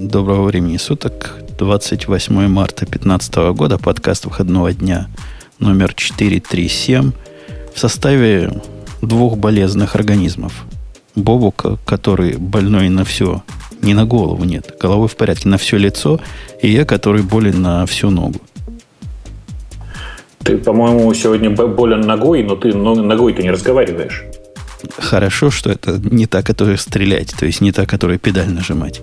Доброго времени суток. 28 марта 2015 года. Подкаст выходного дня номер 437 в составе двух болезненных организмов. Бобука, который больной на все, не на голову, нет, головой в порядке, на все лицо, и я, который болен на всю ногу. Ты, по-моему, сегодня болен ногой, но ты ногой ты не разговариваешь. Хорошо, что это не та, которая стрелять, то есть не та, которая педаль нажимать.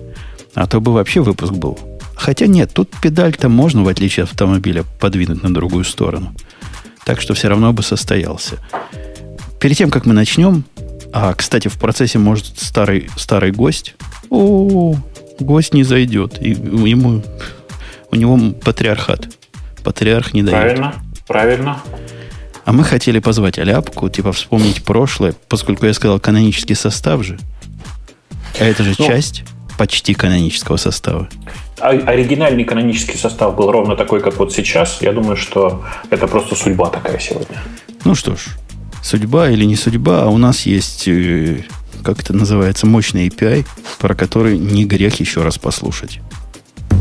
А то бы вообще выпуск был. Хотя нет, тут педаль-то можно, в отличие от автомобиля, подвинуть на другую сторону. Так что все равно бы состоялся. Перед тем, как мы начнем, а, кстати, в процессе может старый, старый гость. О, гость не зайдет. И ему, у него патриархат. Патриарх не дает. Правильно, правильно. А мы хотели позвать Аляпку, типа вспомнить прошлое, поскольку я сказал канонический состав же. А это же ну, часть почти канонического состава. А, оригинальный канонический состав был ровно такой, как вот сейчас. Я думаю, что это просто судьба такая сегодня. Ну что ж, судьба или не судьба, а у нас есть, э, как это называется, мощный API, про который не грех еще раз послушать.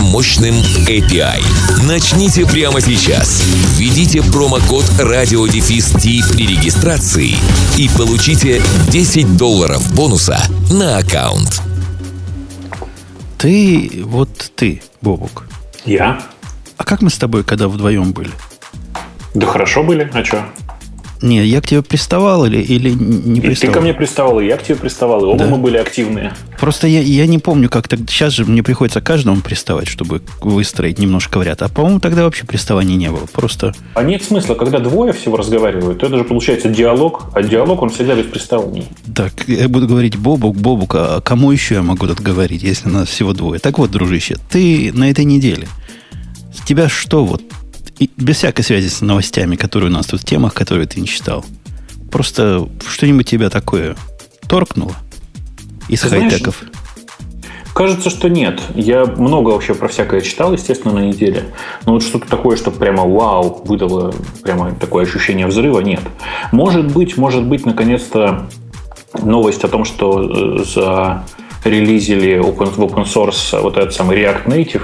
мощным API. Начните прямо сейчас. Введите промокод радиодефис при регистрации и получите 10 долларов бонуса на аккаунт. Ты, вот ты, Бобук. Я? А как мы с тобой, когда вдвоем были? Да хорошо были, а что? Не, я к тебе приставал или, или не приставал? И ты ко мне приставал, и я к тебе приставал, и оба да. мы были активные. Просто я, я не помню, как так. Сейчас же мне приходится каждому приставать, чтобы выстроить немножко в ряд. А по-моему, тогда вообще приставания не было. Просто. А нет смысла, когда двое всего разговаривают, то это же получается диалог, а диалог он всегда без приставаний. Так, я буду говорить Бобук, Бобук, а кому еще я могу тут говорить, если нас всего двое? Так вот, дружище, ты на этой неделе. С тебя что вот и без всякой связи с новостями, которые у нас тут в темах, которые ты не читал. Просто что-нибудь тебя такое торкнуло из хай-теков? Кажется, что нет. Я много вообще про всякое читал, естественно, на неделе. Но вот что-то такое, что прямо вау, выдало прямо такое ощущение взрыва, нет. Может быть, может быть, наконец-то новость о том, что э, за релизили open, в open source вот этот самый React Native,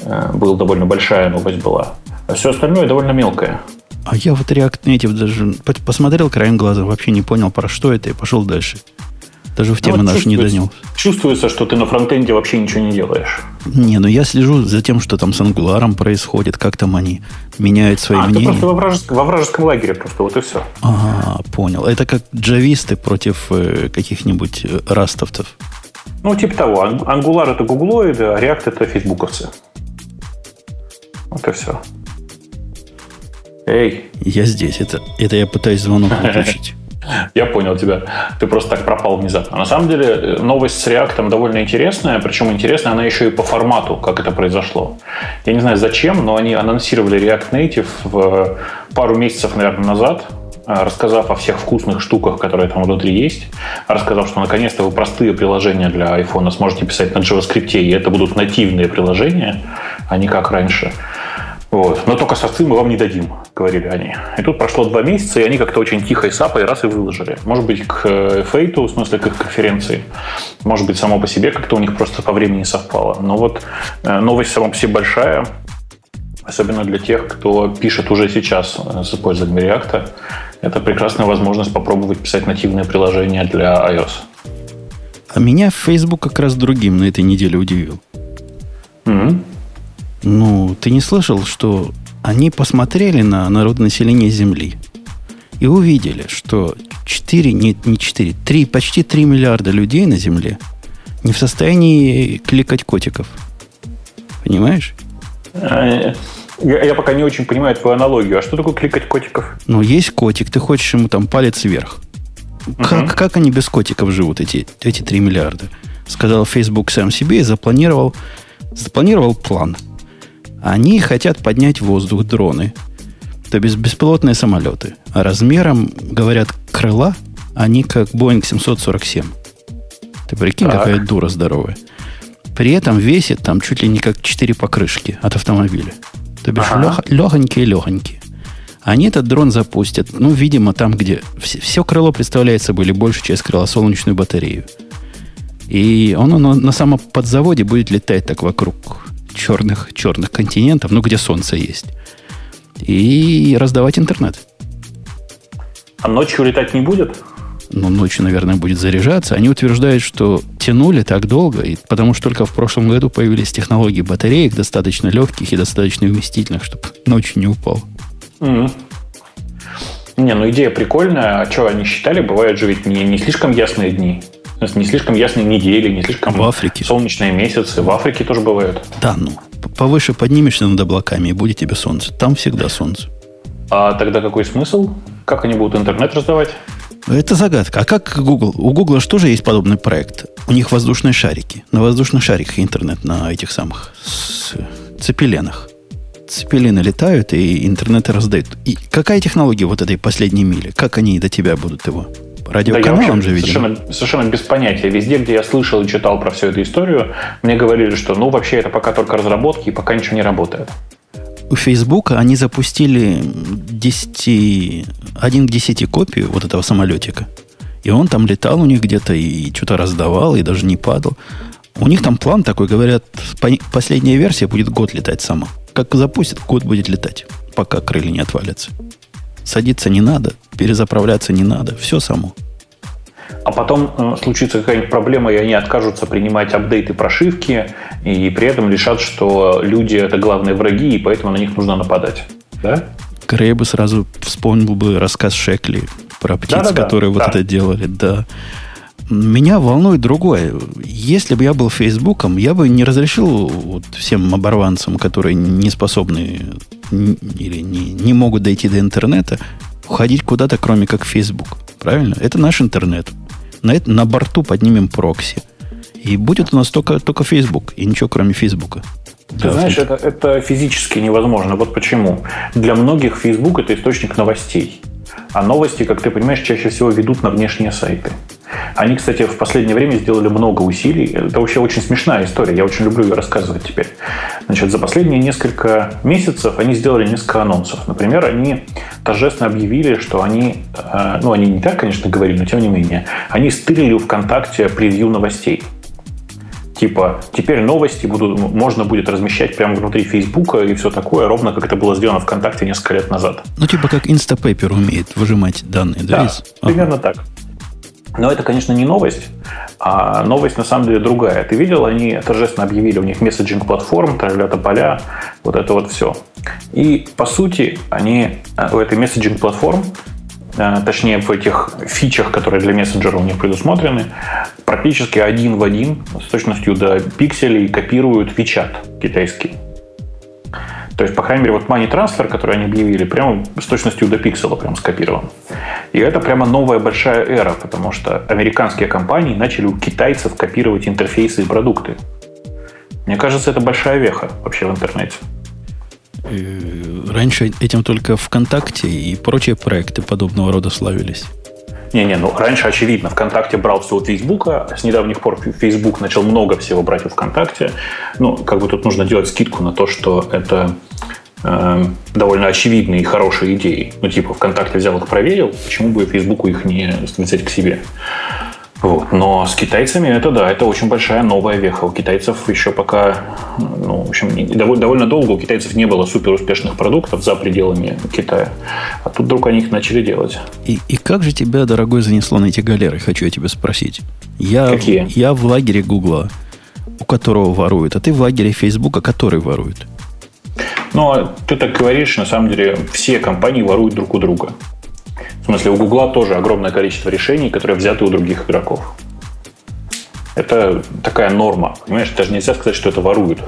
э, была довольно большая новость была. А все остальное довольно мелкое. А я вот React Native даже посмотрел краем глаза, вообще не понял, про что это, и пошел дальше. Даже в тему ну, нашу не донес. Чувствуется, что ты на фронтенде вообще ничего не делаешь. Не, ну я слежу за тем, что там с Angular происходит, как там они меняют свои а, мнения. Ты просто во вражеском, во вражеском лагере просто, вот и все. Ага, понял. Это как джависты против э, каких-нибудь э, растовцев. Ну, типа того. Angular это гуглоиды, а React это фейсбуковцы. Вот и все. Эй. Я здесь. Это, это я пытаюсь звонок выключить. Я понял тебя. Ты просто так пропал внезапно. На самом деле, э, новость с React довольно интересная. Причем интересная она еще и по формату, как это произошло. Я не знаю зачем, но они анонсировали React Native в пару месяцев, наверное, назад э, рассказав о всех вкусных штуках, которые там внутри есть, рассказав, что наконец-то вы простые приложения для iPhone сможете писать на JavaScript, и это будут нативные приложения, а не как раньше. Вот. Но только сорцы мы вам не дадим, говорили они. И тут прошло два месяца, и они как-то очень тихо и сапой раз и выложили. Может быть, к э, фейту, в смысле, к их конференции. Может быть, само по себе как-то у них просто по времени совпало. Но вот э, новость сама по себе большая, особенно для тех, кто пишет уже сейчас э, с использованием React. Это прекрасная возможность попробовать писать нативные приложения для iOS. А меня Facebook как раз другим на этой неделе удивил. Mm-hmm. Ну, ты не слышал, что они посмотрели на народонаселение Земли и увидели, что 4, нет, не 4, 3, почти 3 миллиарда людей на Земле не в состоянии кликать котиков. Понимаешь? Я, я пока не очень понимаю твою аналогию. А что такое кликать котиков? Ну, есть котик, ты хочешь ему там палец вверх. Угу. Как, как они без котиков живут, эти, эти 3 миллиарда? Сказал Facebook сам себе и запланировал запланировал план. Они хотят поднять в воздух дроны, то есть беспилотные самолеты. А размером, говорят, крыла, они как Boeing 747. Ты прикинь, так. какая дура здоровая. При этом весит там чуть ли не как 4 покрышки от автомобиля. То бишь ага. легонькие-легонькие. Они этот дрон запустят, ну, видимо, там, где все, все крыло представляет собой, или большая часть крыла, солнечную батарею. И он, он на самом подзаводе будет летать так вокруг черных, черных континентов, ну, где солнце есть. И раздавать интернет. А ночью летать не будет? Ну, ночью, наверное, будет заряжаться. Они утверждают, что тянули так долго, и потому что только в прошлом году появились технологии батареек достаточно легких и достаточно вместительных, чтобы ночью не упал. Mm. Не, ну идея прикольная. А что они считали? Бывают же ведь не, не слишком ясные дни. Не слишком ясные недели, не слишком в Африке. солнечные месяцы. В Африке тоже бывают. Да, ну, повыше поднимешься над облаками, и будет тебе солнце. Там всегда солнце. А тогда какой смысл? Как они будут интернет раздавать? Это загадка. А как Google? У Google же есть подобный проект? У них воздушные шарики. На воздушных шариках интернет на этих самых цепеленах цепелины летают и интернеты раздают. И какая технология вот этой последней мили? Как они до тебя будут его? Радиоканалом да, же, видимо. Совершенно, совершенно без понятия. Везде, где я слышал и читал про всю эту историю, мне говорили, что ну вообще это пока только разработки и пока ничего не работает. У Фейсбука они запустили 10, 1 к 10 копию вот этого самолетика. И он там летал у них где-то и что-то раздавал, и даже не падал. У них там план такой, говорят, последняя версия будет год летать сама как запустит, код будет летать, пока крылья не отвалятся. Садиться не надо, перезаправляться не надо, все само. А потом э, случится какая-нибудь проблема, и они откажутся принимать апдейты прошивки, и при этом решат, что люди это главные враги, и поэтому на них нужно нападать. Да? Крей бы сразу вспомнил бы рассказ Шекли про птиц, да, да, которые да, вот да. это делали. Да. Меня волнует другое. Если бы я был Фейсбуком, я бы не разрешил вот всем оборванцам, которые не способны или не, не могут дойти до интернета, уходить куда-то, кроме как Facebook. Правильно? Это наш интернет. На, это, на борту поднимем прокси. И будет у нас только, только Facebook, и ничего кроме Фейсбука. Ты знаешь, это, это физически невозможно. Вот почему. Для многих Facebook это источник новостей. А новости, как ты понимаешь, чаще всего ведут на внешние сайты. Они, кстати, в последнее время сделали много усилий. Это вообще очень смешная история. Я очень люблю ее рассказывать теперь. Значит, за последние несколько месяцев они сделали несколько анонсов. Например, они торжественно объявили, что они, э, ну, они не так, конечно, говорили, но тем не менее, они стырили ВКонтакте превью новостей. Типа, теперь новости будут, можно будет размещать прямо внутри Фейсбука и все такое, ровно как это было сделано ВКонтакте несколько лет назад. Ну, типа как Instapaper умеет выжимать данные, да? Да, из... примерно ага. так. Но это, конечно, не новость, а новость на самом деле другая. Ты видел, они торжественно объявили, у них месседжинг-платформ, тра поля, вот это вот все. И, по сути, они э, у этой месседжинг-платформ, э, точнее, в этих фичах, которые для мессенджера у них предусмотрены, практически один в один, с точностью до пикселей, копируют WeChat китайский. То есть, по крайней мере, вот Money Transfer, который они объявили, прямо с точностью до пиксела прям скопирован. И это прямо новая большая эра, потому что американские компании начали у китайцев копировать интерфейсы и продукты. Мне кажется, это большая веха вообще в интернете. Раньше этим только ВКонтакте и прочие проекты подобного рода славились. Не-не, ну раньше, очевидно, ВКонтакте брал все у Фейсбука, с недавних пор Фейсбук начал много всего брать у ВКонтакте. Ну, как бы тут нужно делать скидку на то, что это э, довольно очевидные и хорошие идеи. Ну, типа, ВКонтакте взял их, проверил, почему бы Фейсбуку их не взять к себе? Вот. Но с китайцами это да, это очень большая новая веха. У китайцев еще пока, ну, в общем, довольно, довольно долго у китайцев не было супер успешных продуктов за пределами Китая. А тут вдруг они их начали делать. И, и как же тебя, дорогой, занесло на эти галеры, хочу я тебя спросить. Я, Какие? Я в лагере Гугла, у которого воруют, а ты в лагере Фейсбука, который ворует. Ну, а ты так говоришь, на самом деле все компании воруют друг у друга. В смысле, у Гугла тоже огромное количество решений, которые взяты у других игроков. Это такая норма. Понимаешь, даже нельзя сказать, что это воруют.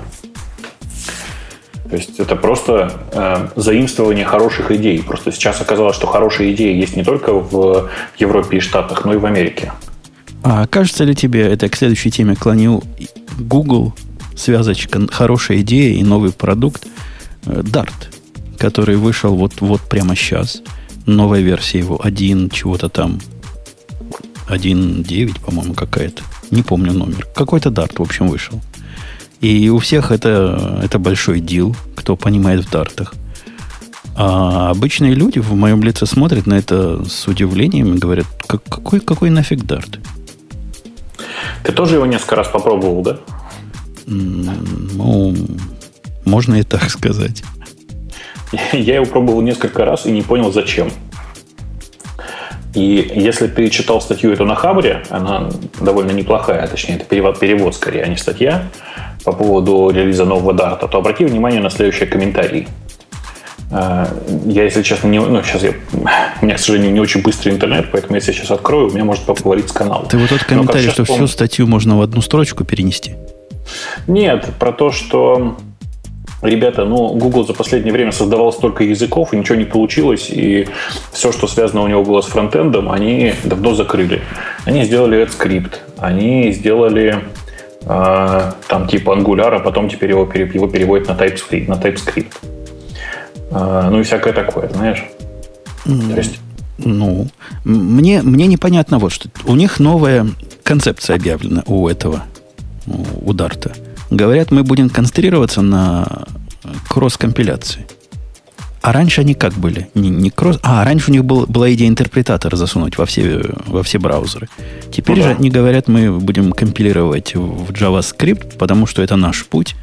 То есть это просто э, заимствование хороших идей. Просто сейчас оказалось, что хорошие идеи есть не только в Европе и Штатах, но и в Америке. А кажется ли тебе, это к следующей теме клонил, Google связочка, хорошая идея и новый продукт. Э, Dart, который вышел вот, вот прямо сейчас. Новая версия его, один чего-то там. 1.9, по-моему, какая-то. Не помню номер. Какой-то Dart, в общем, вышел. И у всех это, это большой дил, кто понимает в дартах. А обычные люди в моем лице смотрят на это с удивлением и говорят, какой, какой нафиг дарт? Ты тоже его несколько раз попробовал, да? Ну, можно и так сказать. Я его пробовал несколько раз и не понял, зачем. И если ты читал статью эту на Хабре, она довольно неплохая, точнее, это перевод, перевод скорее, а не статья, по поводу релиза нового дарта, то обрати внимание на следующий комментарий. А, я, если честно, не, ну, сейчас я, у меня, к сожалению, не очень быстрый интернет, поэтому если я сейчас открою, у меня может поговорить с канала. Ты вот тот комментарий, что помню... всю статью можно в одну строчку перенести? Нет, про то, что Ребята, ну, Google за последнее время создавал столько языков, и ничего не получилось, и все, что связано у него было с фронтендом, они давно закрыли. Они сделали AdScript, они сделали э, там типа Angular, а потом теперь его, его переводят на TypeScript. На TypeScript. А, ну и всякое такое, знаешь. Mm. То есть... Ну, мне, мне непонятно вот что. У них новая концепция объявлена у этого, у Дарта. Говорят, мы будем концентрироваться на кросс-компиляции. А раньше они как были? Не, не кросс... А, раньше у них был, была идея интерпретатора засунуть во все, во все браузеры. Теперь ну, же да. они говорят, мы будем компилировать в JavaScript, потому что это наш путь.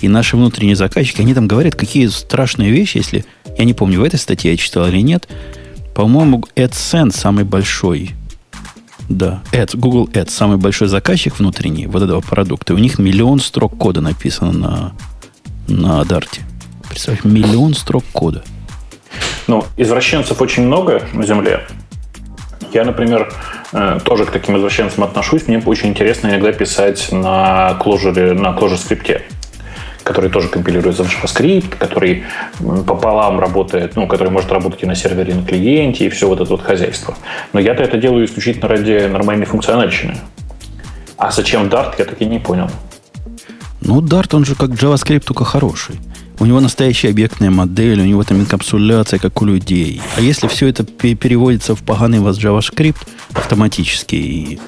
И наши внутренние заказчики, они там говорят, какие страшные вещи, если... Я не помню, в этой статье я читал или нет. По-моему, AdSense самый большой. Да, Ads, Google Ads самый большой заказчик внутренний вот этого продукта. У них миллион строк кода написано на, на Дарте. Представь, миллион строк кода. Ну, извращенцев очень много на Земле. Я, например, э, тоже к таким извращенцам отношусь. Мне очень интересно иногда писать на Clojure, на Clojure скрипте который тоже компилируется в JavaScript, который пополам работает, ну, который может работать и на сервере, и на клиенте, и все вот это вот хозяйство. Но я-то это делаю исключительно ради нормальной функциональщины. А зачем Dart, я таки не понял. Ну, Dart, он же как JavaScript, только хороший. У него настоящая объектная модель, у него там инкапсуляция, как у людей. А если все это переводится в поганый вас JavaScript автоматически и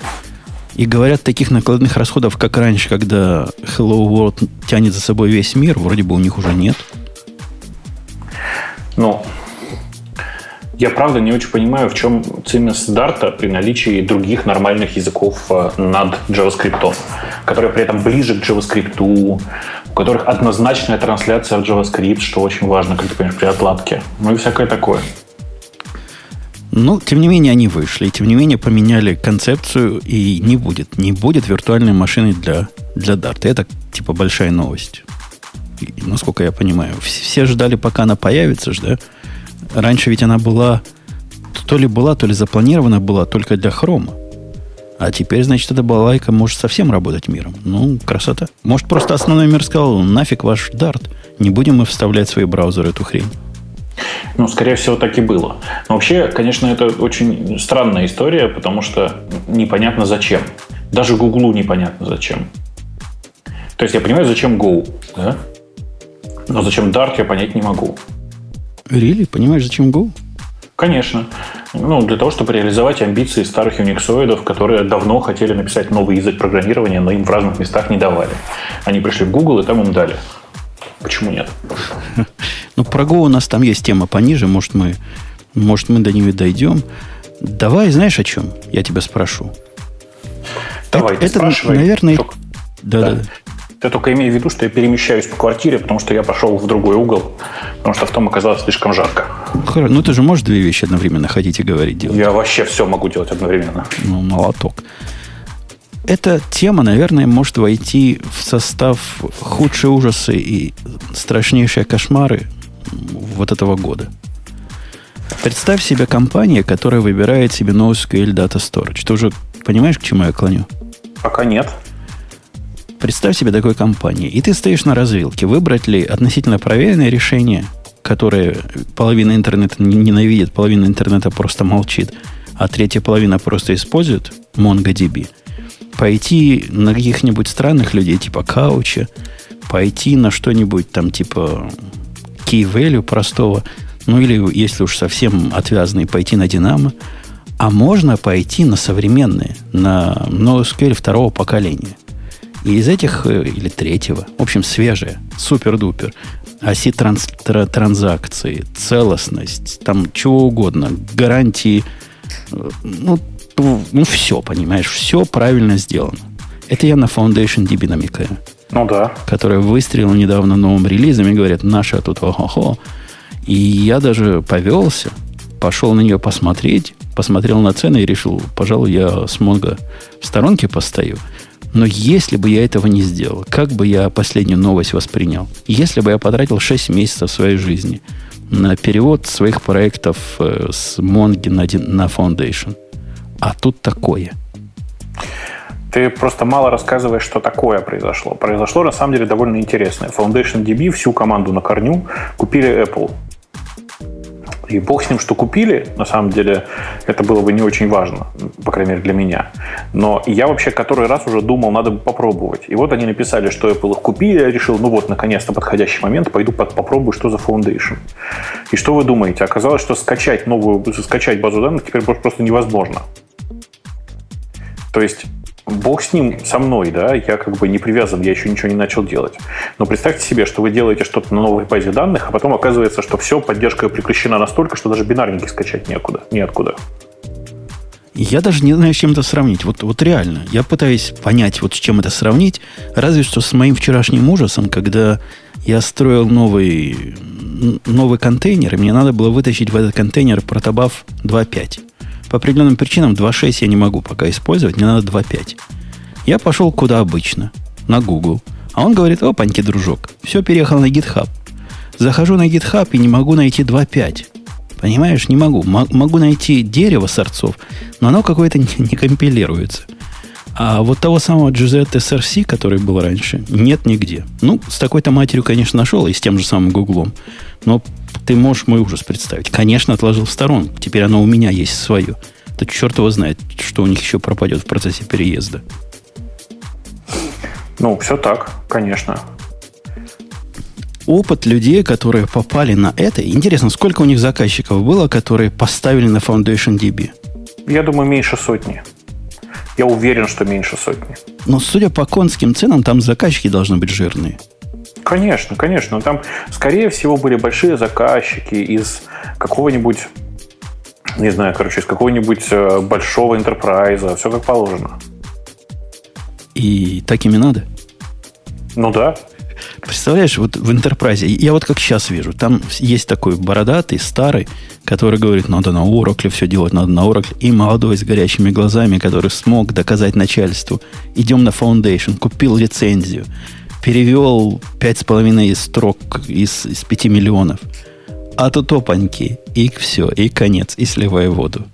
и говорят, таких накладных расходов, как раньше, когда Hello World тянет за собой весь мир, вроде бы у них уже нет. Ну, я правда не очень понимаю, в чем ценность Дарта при наличии других нормальных языков э, над JavaScript, которые при этом ближе к JavaScript, у которых однозначная трансляция в JavaScript, что очень важно, как ты понимаешь, при отладке. Ну и всякое такое. Ну, тем не менее, они вышли. Тем не менее, поменяли концепцию. И не будет. Не будет виртуальной машины для, для Dart. Это, типа, большая новость. И, насколько я понимаю. Все ждали, пока она появится же, да? Раньше ведь она была... То ли была, то ли запланирована была только для хрома. А теперь, значит, эта балайка может совсем работать миром. Ну, красота. Может, просто основной мир сказал, нафиг ваш Dart. Не будем мы вставлять в свои браузеры эту хрень. Ну, скорее всего, так и было. Но вообще, конечно, это очень странная история, потому что непонятно зачем. Даже Гуглу непонятно зачем. То есть я понимаю, зачем Go, да? Но зачем Dart я понять не могу. Really? Понимаешь, зачем Go? Конечно. Ну, для того, чтобы реализовать амбиции старых юниксоидов, которые давно хотели написать новый язык программирования, но им в разных местах не давали. Они пришли в Google и там им дали. Почему нет? Ну, про Go у нас там есть тема пониже, может, мы, может, мы до нее дойдем. Давай, знаешь, о чем? Я тебя спрошу. Давай, это, это наверное... Только... Да, да. да. Ты только имей в виду, что я перемещаюсь по квартире, потому что я пошел в другой угол, потому что в том оказалось слишком жарко. Хорошо. Ну, ты же можешь две вещи одновременно ходить и говорить делать. Я вообще все могу делать одновременно. Ну, молоток. Эта тема, наверное, может войти в состав худшие ужасы и страшнейшие кошмары вот этого года. Представь себе компанию, которая выбирает себе NoSQL Data Storage. Ты уже понимаешь, к чему я клоню? Пока нет. Представь себе такой компании. И ты стоишь на развилке. Выбрать ли относительно проверенное решение, которое половина интернета ненавидит, половина интернета просто молчит, а третья половина просто использует MongoDB. пойти на каких-нибудь странных людей, типа Кауча, пойти на что-нибудь там типа key value простого, ну или если уж совсем отвязанный, пойти на Динамо, а можно пойти на современные, на NoSQL второго поколения. И из этих, э, или третьего, в общем, свежие, супер-дупер, оси транс, транзакции, целостность, там чего угодно, гарантии, э, ну, ну, все, понимаешь, все правильно сделано. Это я на Foundation DB намекаю. Ну да. Которая выстрелила недавно новым релизом и говорят, наша тут ого-го. И я даже повелся, пошел на нее посмотреть, посмотрел на цены и решил, пожалуй, я с Монго в сторонке постою. Но если бы я этого не сделал, как бы я последнюю новость воспринял? Если бы я потратил 6 месяцев своей жизни на перевод своих проектов э, с Монги на, на Foundation, а тут такое. Ты просто мало рассказываешь, что такое произошло. Произошло на самом деле довольно интересное. Foundation DB всю команду на корню купили Apple. И бог с ним, что купили, на самом деле, это было бы не очень важно, по крайней мере, для меня. Но я вообще который раз уже думал, надо бы попробовать. И вот они написали, что Apple их купили, я решил, ну вот, наконец-то подходящий момент, пойду попробую, что за Foundation. И что вы думаете? Оказалось, что скачать новую, скачать базу данных теперь просто невозможно. То есть Бог с ним, со мной, да, я как бы не привязан, я еще ничего не начал делать. Но представьте себе, что вы делаете что-то на новой базе данных, а потом оказывается, что все, поддержка прекращена настолько, что даже бинарники скачать неоткуда. неоткуда. Я даже не знаю, с чем это сравнить. Вот, вот реально. Я пытаюсь понять, вот с чем это сравнить. Разве что с моим вчерашним ужасом, когда я строил новый, новый контейнер, и мне надо было вытащить в этот контейнер протобаф 2.5. По определенным причинам 2.6 я не могу пока использовать, мне надо 2.5. Я пошел куда обычно, на Google. А он говорит, опаньки, дружок, все переехал на GitHub. Захожу на GitHub и не могу найти 2.5. Понимаешь, не могу. могу найти дерево сорцов, но оно какое-то не, не компилируется. А вот того самого GZ SRC, который был раньше, нет нигде. Ну, с такой-то матерью, конечно, нашел, и с тем же самым Гуглом. Но ты можешь мой ужас представить. Конечно, отложил в сторону. Теперь оно у меня есть свое. Да черт его знает, что у них еще пропадет в процессе переезда. Ну, все так, конечно. Опыт людей, которые попали на это. Интересно, сколько у них заказчиков было, которые поставили на Foundation DB? Я думаю, меньше сотни. Я уверен, что меньше сотни. Но судя по конским ценам, там заказчики должны быть жирные. Конечно, конечно. Там, скорее всего, были большие заказчики из какого-нибудь, не знаю, короче, из какого-нибудь э, большого интерпрайза. Все как положено. И так ими надо? Ну да. Представляешь, вот в Enterprise, я вот как сейчас вижу, там есть такой бородатый, старый, который говорит, надо на Oracle все делать, надо на Oracle, и молодой с горящими глазами, который смог доказать начальству, идем на Foundation, купил лицензию, перевел пять с половиной строк из, из 5 миллионов. А тут опаньки, и все, и конец, и сливая воду.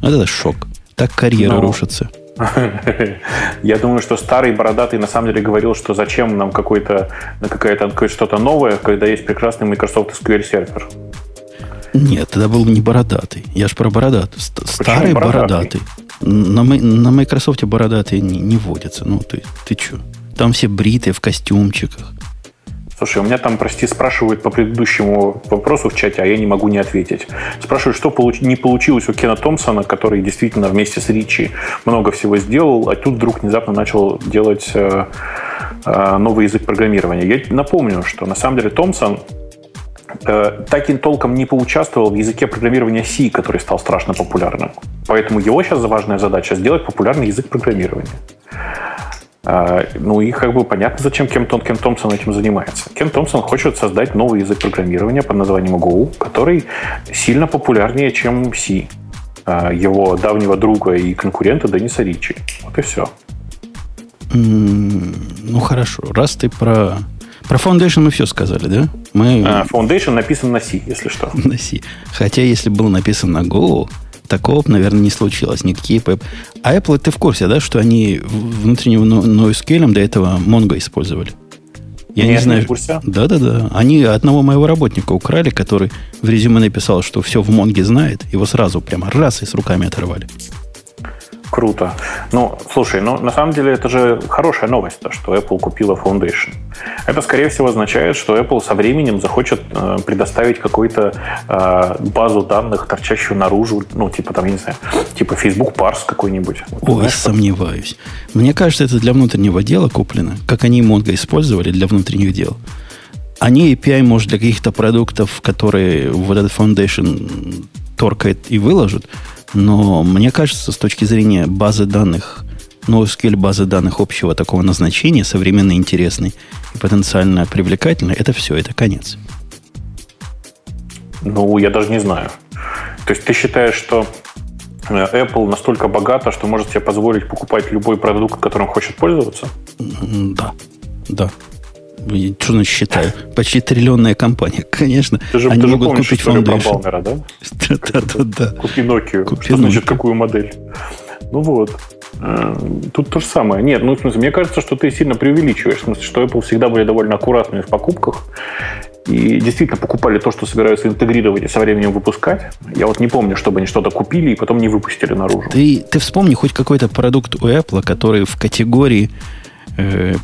Вот это шок. Так карьера Но... рушится. Я думаю, что старый бородатый на самом деле говорил, что зачем нам какой-то какое-то что-то новое, когда есть прекрасный Microsoft SQL сервер. Нет, это был не бородатый. Я же про бородатый. Старый бородатый. бородатый. На, на Microsoft бородатые не, не водятся. Ну, ты, ты что? Там все бритые в костюмчиках. Слушай, у меня там, прости, спрашивают по предыдущему вопросу в чате, а я не могу не ответить. Спрашивают, что получ... не получилось у Кена Томпсона, который действительно вместе с Ричи много всего сделал, а тут вдруг внезапно начал делать э, э, новый язык программирования. Я напомню, что на самом деле Томпсон э, так и толком не поучаствовал в языке программирования C, который стал страшно популярным. Поэтому его сейчас важная задача сделать популярный язык программирования. А, ну и как бы понятно, зачем Кен, Том, Кен Томпсон этим занимается. Кен Томпсон хочет создать новый язык программирования под названием Go, который сильно популярнее, чем C а, его давнего друга и конкурента Дениса Ричи. Вот и все. ну хорошо, раз ты про про Foundation мы все сказали, да? Мы... А, Foundation написан на C, если что. На C. Хотя, если был написан на Go, Такого, наверное, не случилось. Никакие ПЭП. А Apple, ты в курсе, да, что они внутренним NoSQL до этого Mongo использовали? Я Нет, не знаю. Не курсе. Да-да-да. Они одного моего работника украли, который в резюме написал, что все в Монге знает. Его сразу прямо раз и с руками оторвали. Круто. Ну, слушай, ну на самом деле это же хорошая новость, то, что Apple купила Foundation. Это, скорее всего, означает, что Apple со временем захочет э, предоставить какую-то э, базу данных, торчащую наружу, ну, типа там, я не знаю, типа Facebook Parse какой-нибудь. Ой, знаешь, сомневаюсь. Мне кажется, это для внутреннего дела куплено, как они Mongo использовали для внутренних дел. Они API, может, для каких-то продуктов, которые вот этот Foundation торкает и выложат, но мне кажется, с точки зрения базы данных, NoSQL базы данных общего такого назначения, современной, интересной и потенциально привлекательной, это все, это конец. Ну, я даже не знаю. То есть ты считаешь, что э, Apple настолько богата, что может себе позволить покупать любой продукт, которым хочет пользоваться? Да, да. Что значит считаю? Почти триллионная компания. Конечно, ты же, они ты могут помнишь купить Foundation. про Балмера, да? Да-да-да. Купи Nokia. Купи Что значит, Nokia. какую модель? Ну вот. Э, Тут то же самое. Нет, ну, в смысле, мне кажется, что ты сильно преувеличиваешь. В смысле, что Apple всегда были довольно аккуратными в покупках. И действительно покупали то, что собираются интегрировать и со временем выпускать. Я вот не помню, чтобы они что-то купили и потом не выпустили наружу. Ты, ты вспомни хоть какой-то продукт у Apple, который в категории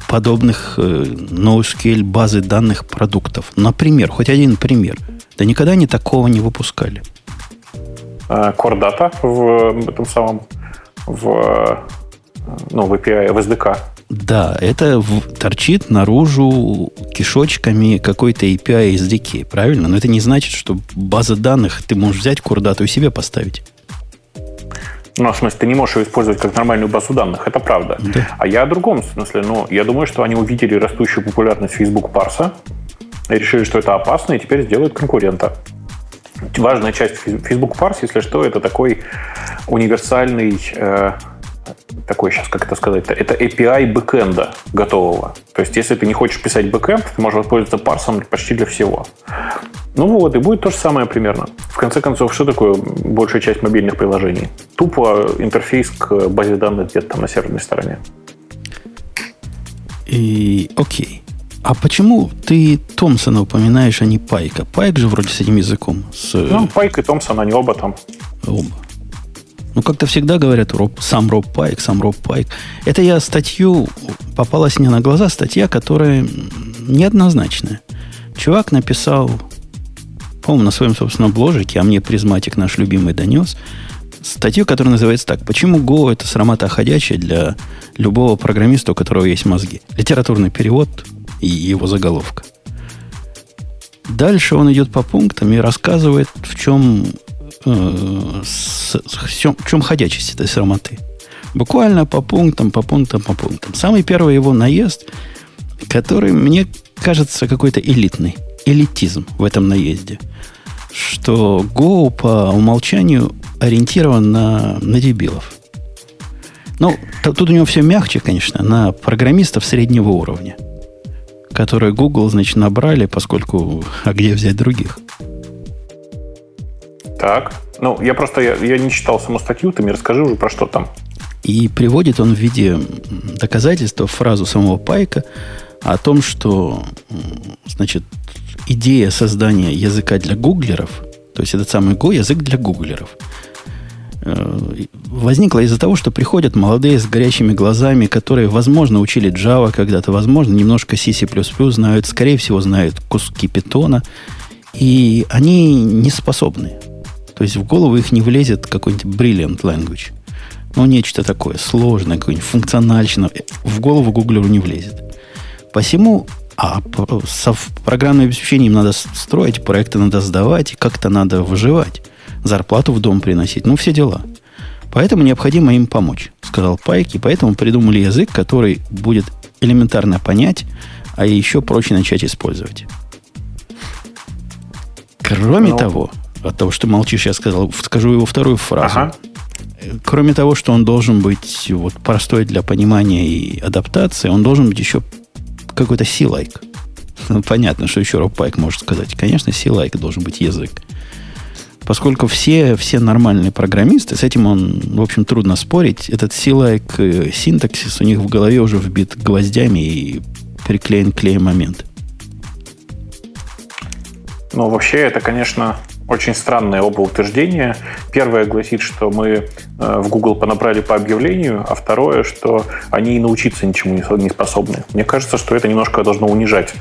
подобных э, NoSQL базы данных продуктов. Например, хоть один пример. Да никогда они такого не выпускали. Э, Core Data в этом самом в, э, ну, в API, в SDK. Да, это в- торчит наружу кишочками какой-то API SDK, правильно? Но это не значит, что база данных ты можешь взять курдату и себе поставить. Ну, в смысле, ты не можешь ее использовать как нормальную базу данных, это правда. Да. А я о другом смысле. Ну, я думаю, что они увидели растущую популярность Facebook парса и решили, что это опасно, и теперь сделают конкурента. Важная часть Facebook Parse, если что, это такой универсальный, э, такой сейчас, как это сказать, это API бэкэнда готового. То есть, если ты не хочешь писать бэкэнд, ты можешь воспользоваться парсом почти для всего. Ну вот, и будет то же самое примерно. В конце концов, что такое большая часть мобильных приложений? Тупо интерфейс к базе данных где-то там на серверной стороне. И окей. А почему ты Томпсона упоминаешь, а не Пайка? Пайк же вроде с этим языком. С, Ну, Пайк и Томпсон, они оба там. Оба. Ну, как-то всегда говорят Роб, сам Роб Пайк, сам Роб Пайк. Это я статью, попалась мне на глаза статья, которая неоднозначная. Чувак написал, по-моему, на своем собственном бложике, а мне Prismatic наш любимый донес, статью, которая называется так. Почему Go это срамота ходячая для любого программиста, у которого есть мозги? Литературный перевод и его заголовка. Дальше он идет по пунктам и рассказывает, в чем, э, с- в чем, ходячесть этой срамоты. Буквально по пунктам, по пунктам, по пунктам. Самый первый его наезд, который мне кажется какой-то элитный. Элитизм в этом наезде. Что Go по умолчанию ориентирован на, на дебилов. Ну, тут у него все мягче, конечно, на программистов среднего уровня которые Google, значит, набрали, поскольку... А где взять других? Так. Ну, я просто, я, я не читал саму статью, ты мне расскажи уже про что там. И приводит он в виде доказательства фразу самого Пайка о том, что, значит, идея создания языка для гуглеров, то есть этот самый Go язык для гуглеров, э, возникла из-за того, что приходят молодые с горящими глазами, которые, возможно, учили Java когда-то, возможно, немножко C++ знают, скорее всего, знают куски питона, и они не способны. То есть в голову их не влезет какой-нибудь brilliant language. Ну, нечто такое сложное, какое-нибудь функциональщина. В голову гуглеру не влезет. Посему, а со программным обеспечением надо строить, проекты надо сдавать, как-то надо выживать, зарплату в дом приносить, ну, все дела. Поэтому необходимо им помочь, сказал Пайк, и поэтому придумали язык, который будет элементарно понять, а еще проще начать использовать. Кроме Ну. того, от того, что молчишь, я сказал, скажу его вторую фразу. Ага. Кроме того, что он должен быть вот, простой для понимания и адаптации, он должен быть еще какой-то C-like. Ну, понятно, что еще Роб Пайк может сказать. Конечно, C-like должен быть язык. Поскольку все, все нормальные программисты, с этим он, в общем, трудно спорить. Этот C-like э, синтаксис у них в голове уже вбит гвоздями и приклеен клеем момент. Ну, вообще, это, конечно, очень странное оба утверждения. Первое гласит, что мы э, в Google понабрали по объявлению, а второе, что они и научиться ничему не способны. Мне кажется, что это немножко должно унижать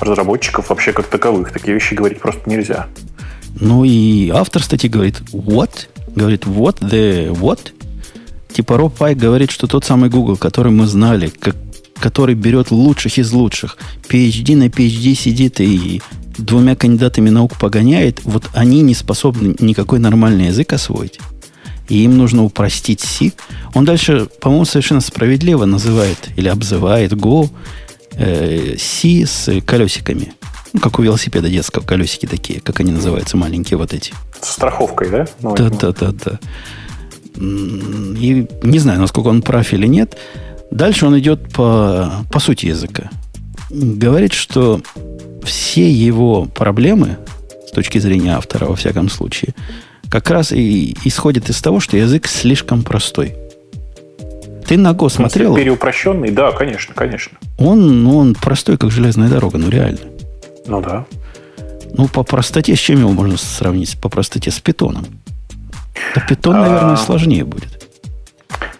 разработчиков вообще как таковых. Такие вещи говорить просто нельзя. Ну и автор статьи говорит what? Говорит what the what? Типа Роб Пайк говорит, что тот самый Google, который мы знали, как, который берет лучших из лучших, PhD на PhD сидит и двумя кандидатами наук погоняет, вот они не способны никакой нормальный язык освоить. И им нужно упростить C. Он дальше, по-моему, совершенно справедливо называет или обзывает Go э, C с колесиками. Ну, как у велосипеда детского, колесики такие, как они называются, маленькие вот эти. С страховкой, да? Ну, да, да, да, да. И не знаю, насколько он прав или нет. Дальше он идет по, по сути языка. Говорит, что все его проблемы, с точки зрения автора, во всяком случае, как раз и исходят из того, что язык слишком простой. Ты на Go смотрел? Переупрощенный, да, конечно, конечно. Он, ну, он простой, как железная дорога, ну реально. Ну да. Ну, по простоте, с чем его можно сравнить? По простоте с питоном. Да питон, а... наверное, сложнее будет.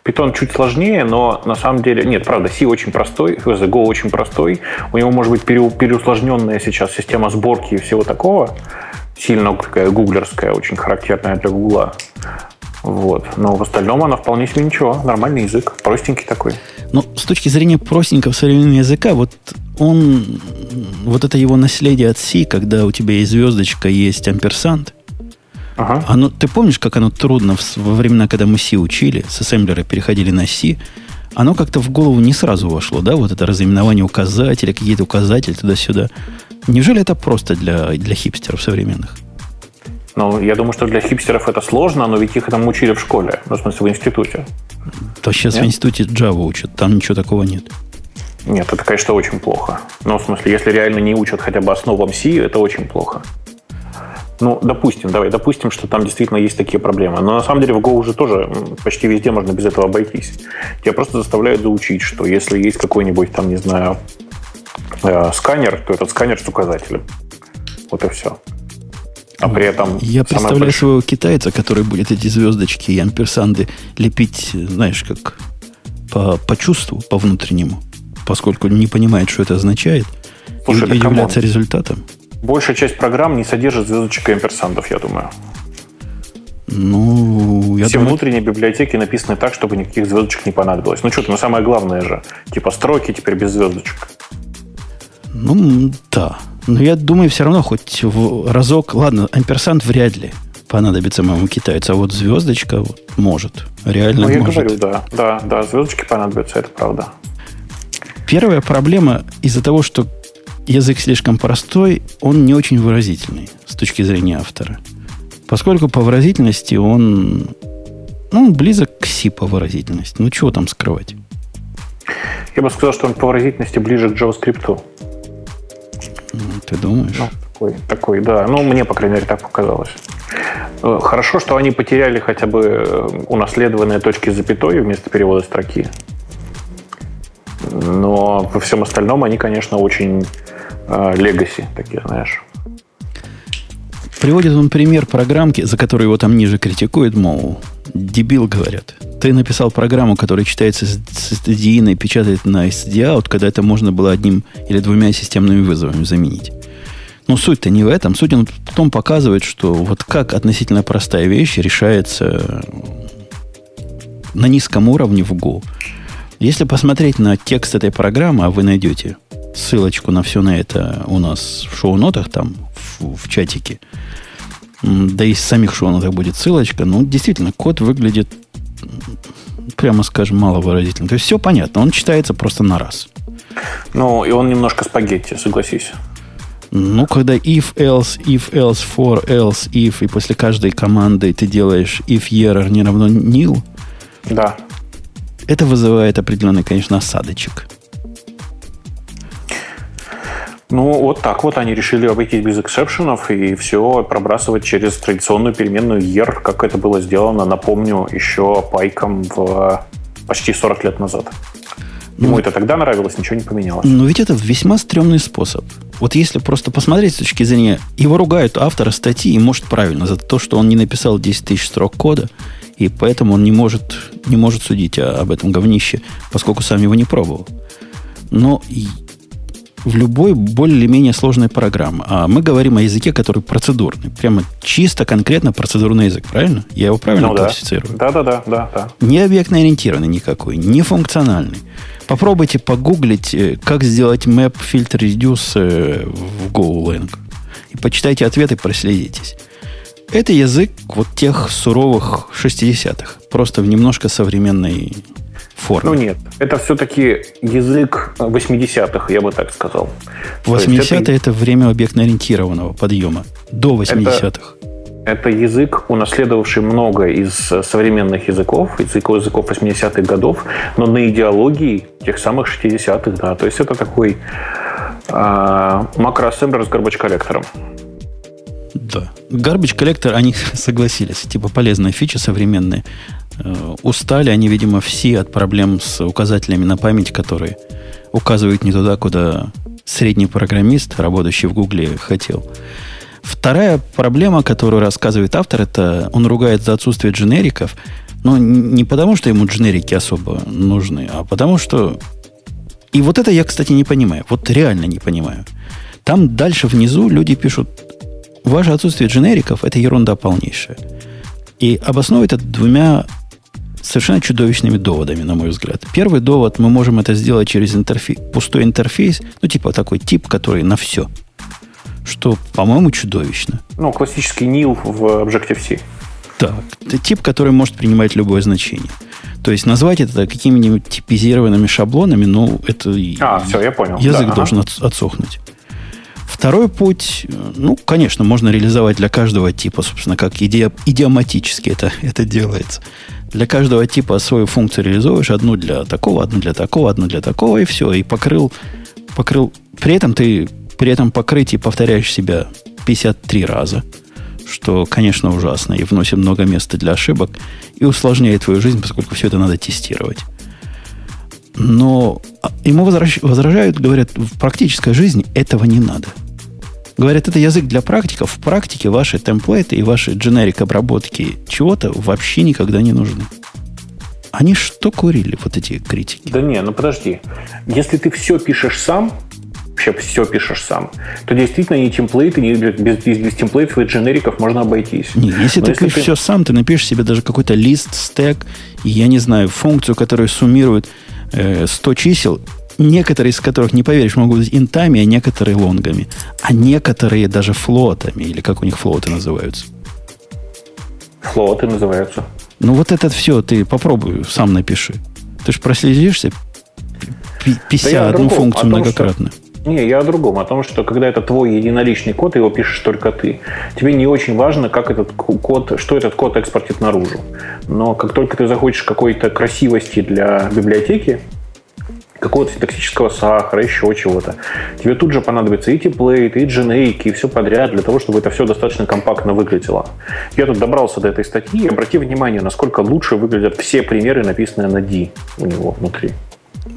Python чуть сложнее, но на самом деле... Нет, правда, C очень простой, Go очень простой. У него может быть переусложненная сейчас система сборки и всего такого. Сильно такая гуглерская, очень характерная для Гугла. Вот. Но в остальном она вполне себе ничего. Нормальный язык. Простенький такой. Ну, с точки зрения простенького современного языка, вот он... Вот это его наследие от C, когда у тебя есть звездочка, есть амперсант, Ага. Оно, ты помнишь, как оно трудно в, во времена, когда мы C учили, с ассемблера переходили на C, оно как-то в голову не сразу вошло, да, вот это разыменование указателя, какие-то указатели туда-сюда. Неужели это просто для, для хипстеров современных? Ну, я думаю, что для хипстеров это сложно, но ведь их этому учили в школе, ну, в смысле, в институте. То сейчас нет? в институте Java учат, там ничего такого нет. Нет, это, конечно, очень плохо. Но, в смысле, если реально не учат хотя бы основам C, это очень плохо. Ну, допустим, давай, допустим, что там действительно есть такие проблемы. Но на самом деле в Go уже тоже почти везде можно без этого обойтись. Тебя просто заставляют заучить, что если есть какой-нибудь там, не знаю, э, сканер, то этот сканер с указателем. Вот и все. А при этом... Я представляю большое... своего китайца, который будет эти звездочки и амперсанды лепить, знаешь, как по, по чувству, по внутреннему, поскольку не понимает, что это означает, Слушай, и удивляется результатом. Большая часть программ не содержит звездочек и амперсандов, я думаю. Ну, я Все думаю... внутренние библиотеки написаны так, чтобы никаких звездочек не понадобилось. Ну что ты, ну самое главное же. Типа строки теперь без звездочек. Ну, да. Но я думаю, все равно хоть в разок... Ладно, амперсант вряд ли понадобится моему китайцу, а вот звездочка вот, может. Реально ну, я может. говорю, да. Да, да, звездочки понадобятся, это правда. Первая проблема из-за того, что язык слишком простой, он не очень выразительный с точки зрения автора. Поскольку по выразительности он, ну, он близок к C по выразительности. Ну, чего там скрывать? Я бы сказал, что он по выразительности ближе к JavaScript. Ты думаешь? Ну, такой, такой, да. Ну, мне, по крайней мере, так показалось. Э, хорошо, что они потеряли хотя бы э, унаследованные точки запятой вместо перевода строки. Но во всем остальном они, конечно, очень легаси, такие, знаешь. Приводит он пример программки, за которую его там ниже критикуют, мол, дебил, говорят. Ты написал программу, которая читается с SDI и печатает на SDI когда это можно было одним или двумя системными вызовами заменить. Но суть-то не в этом. Суть он потом показывает, что вот как относительно простая вещь решается на низком уровне в Go. Если посмотреть на текст этой программы, а вы найдете ссылочку на все на это у нас в шоу-нотах, там, в, в чатике. Да и в самих шоу-нотах будет ссылочка. Ну, действительно, код выглядит, прямо скажем, маловыразительно. То есть все понятно, он читается просто на раз. Ну, и он немножко спагетти, согласись. Ну, когда if, else, if, else, for, else, if, и после каждой команды ты делаешь if error не равно nil, да. Это вызывает определенный, конечно, осадочек. Ну, вот так вот они решили обойтись без эксепшенов и все пробрасывать через традиционную переменную ER, как это было сделано, напомню, еще пайком в почти 40 лет назад. Ему ну, это тогда нравилось, ничего не поменялось. Но ведь это весьма стрёмный способ. Вот если просто посмотреть с точки зрения... Его ругают автора статьи, и может правильно, за то, что он не написал 10 тысяч строк кода, и поэтому он не может, не может судить об этом говнище, поскольку сам его не пробовал. Но в любой более-менее сложной программе. А мы говорим о языке, который процедурный. Прямо чисто, конкретно процедурный язык, правильно? Я его правильно ну, классифицирую? Да. да, да, да, да, Не объектно ориентированный никакой, не функциональный. Попробуйте погуглить, э, как сделать map filter reduce э, в GoLang. И почитайте ответы, проследитесь. Это язык вот тех суровых 60-х. Просто в немножко современной форме. Ну нет, это все-таки язык 80-х, я бы так сказал. 80-е это... это время объектно-ориентированного подъема. До 80-х. Это, это язык, унаследовавший много из современных языков, языков, языков 80-х годов, но на идеологии тех самых 60-х, да. То есть это такой э, макроассемблер с гарбач-коллектором. Да. Garbage коллектор, они согласились. Типа полезная фича современная. Э, устали они, видимо, все от проблем с указателями на память, которые указывают не туда, куда средний программист, работающий в Гугле, хотел. Вторая проблема, которую рассказывает автор, это он ругает за отсутствие дженериков, но не потому, что ему дженерики особо нужны, а потому что... И вот это я, кстати, не понимаю. Вот реально не понимаю. Там дальше внизу люди пишут, ваше отсутствие дженериков – это ерунда полнейшая. И обосновывает это двумя совершенно чудовищными доводами, на мой взгляд. Первый довод, мы можем это сделать через интерфейс, пустой интерфейс, ну, типа такой тип, который на все. Что, по-моему, чудовищно. Ну, классический nil в Objective-C. Так, это тип, который может принимать любое значение. То есть назвать это какими-нибудь типизированными шаблонами, ну, это... А, все, я понял. Язык да, должен ага. отсохнуть. Второй путь, ну, конечно, можно реализовать для каждого типа, собственно, как иде, идиоматически это, это делается. Для каждого типа свою функцию реализуешь, одну для такого, одну для такого, одну для такого, и все, и покрыл, покрыл. При этом ты при этом покрытии повторяешь себя 53 раза, что, конечно, ужасно, и вносит много места для ошибок, и усложняет твою жизнь, поскольку все это надо тестировать. Но ему возражают, говорят, в практической жизни этого не надо. Говорят, это язык для практиков. В практике ваши темплейты и ваши дженерик обработки чего-то вообще никогда не нужны. Они что курили, вот эти критики? Да не, ну подожди. Если ты все пишешь сам, вообще все пишешь сам, то действительно ни темплейты, ни без, без, без темплейтов и дженериков можно обойтись. Не, если Но ты если пишешь ты... все сам, ты напишешь себе даже какой-то лист, стек, и, я не знаю, функцию, которая суммирует 100 чисел, некоторые из которых, не поверишь, могут быть интами, а некоторые лонгами. А некоторые даже флотами, или как у них флоты называются. Флоты называются. Ну вот это все ты попробуй, сам напиши. Ты же проследишься, пися да одну функцию том, многократно. Что... Не, я о другом, о том, что когда это твой единоличный код, его пишешь только ты. Тебе не очень важно, как этот код, что этот код экспортит наружу. Но как только ты захочешь какой-то красивости для библиотеки, какого-то синтаксического сахара, еще чего-то. Тебе тут же понадобится и темплейт, и дженейки, и все подряд для того, чтобы это все достаточно компактно выглядело. Я тут добрался до этой статьи и обрати внимание, насколько лучше выглядят все примеры, написанные на D у него внутри.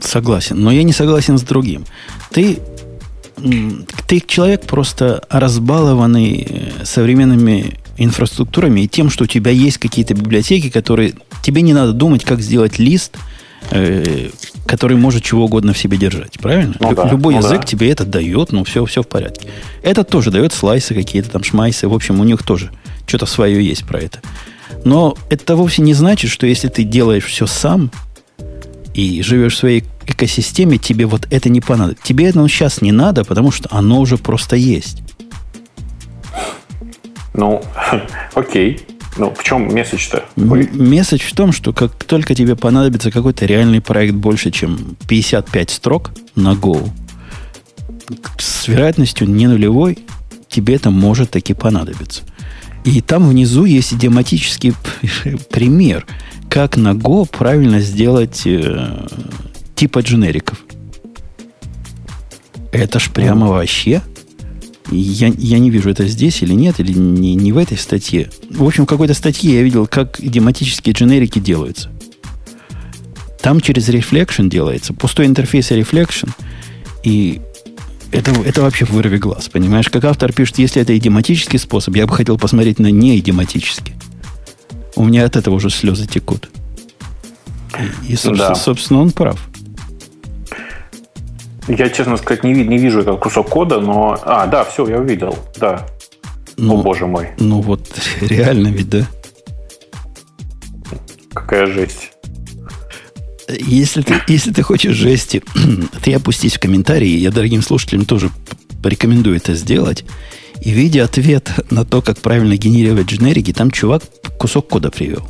Согласен, но я не согласен с другим. Ты ты человек просто разбалованный э, современными инфраструктурами и тем, что у тебя есть какие-то библиотеки, которые тебе не надо думать, как сделать лист – Э, который может чего угодно в себе держать. Правильно? Ну, да, Любой ну, язык да. тебе это дает, ну все, все в порядке. Этот тоже дает слайсы какие-то там, шмайсы. В общем, у них тоже что-то свое есть про это. Но это вовсе не значит, что если ты делаешь все сам и живешь в своей экосистеме, тебе вот это не понадобится. Тебе это сейчас не надо, потому что оно уже просто есть. Ну, окей. Ну, в чем месседж-то? Месседж в том, что как только тебе понадобится какой-то реальный проект больше, чем 55 строк на Go, с вероятностью не нулевой, тебе это может таки понадобиться. И там внизу есть идиоматический пример, как на Go правильно сделать э, типа дженериков. Это ж прямо вообще я, я не вижу, это здесь или нет, или не, не в этой статье. В общем, в какой-то статье я видел, как идиоматические дженерики делаются. Там через Reflection делается. Пустой интерфейс Reflection. И это, это вообще вырви глаз, понимаешь? Как автор пишет, если это идиоматический способ, я бы хотел посмотреть на неидиоматический. У меня от этого уже слезы текут. И, собственно, да. собственно, он прав. Я, честно сказать, не, не вижу этот кусок кода, но... А, да, все, я увидел, да. Ну, О, боже мой. Ну вот, реально ведь, да? Какая жесть. Если ты, если ты хочешь жести, ты опустись в комментарии. Я дорогим слушателям тоже порекомендую это сделать. И видя ответ на то, как правильно генерировать дженерики, там чувак кусок кода привел.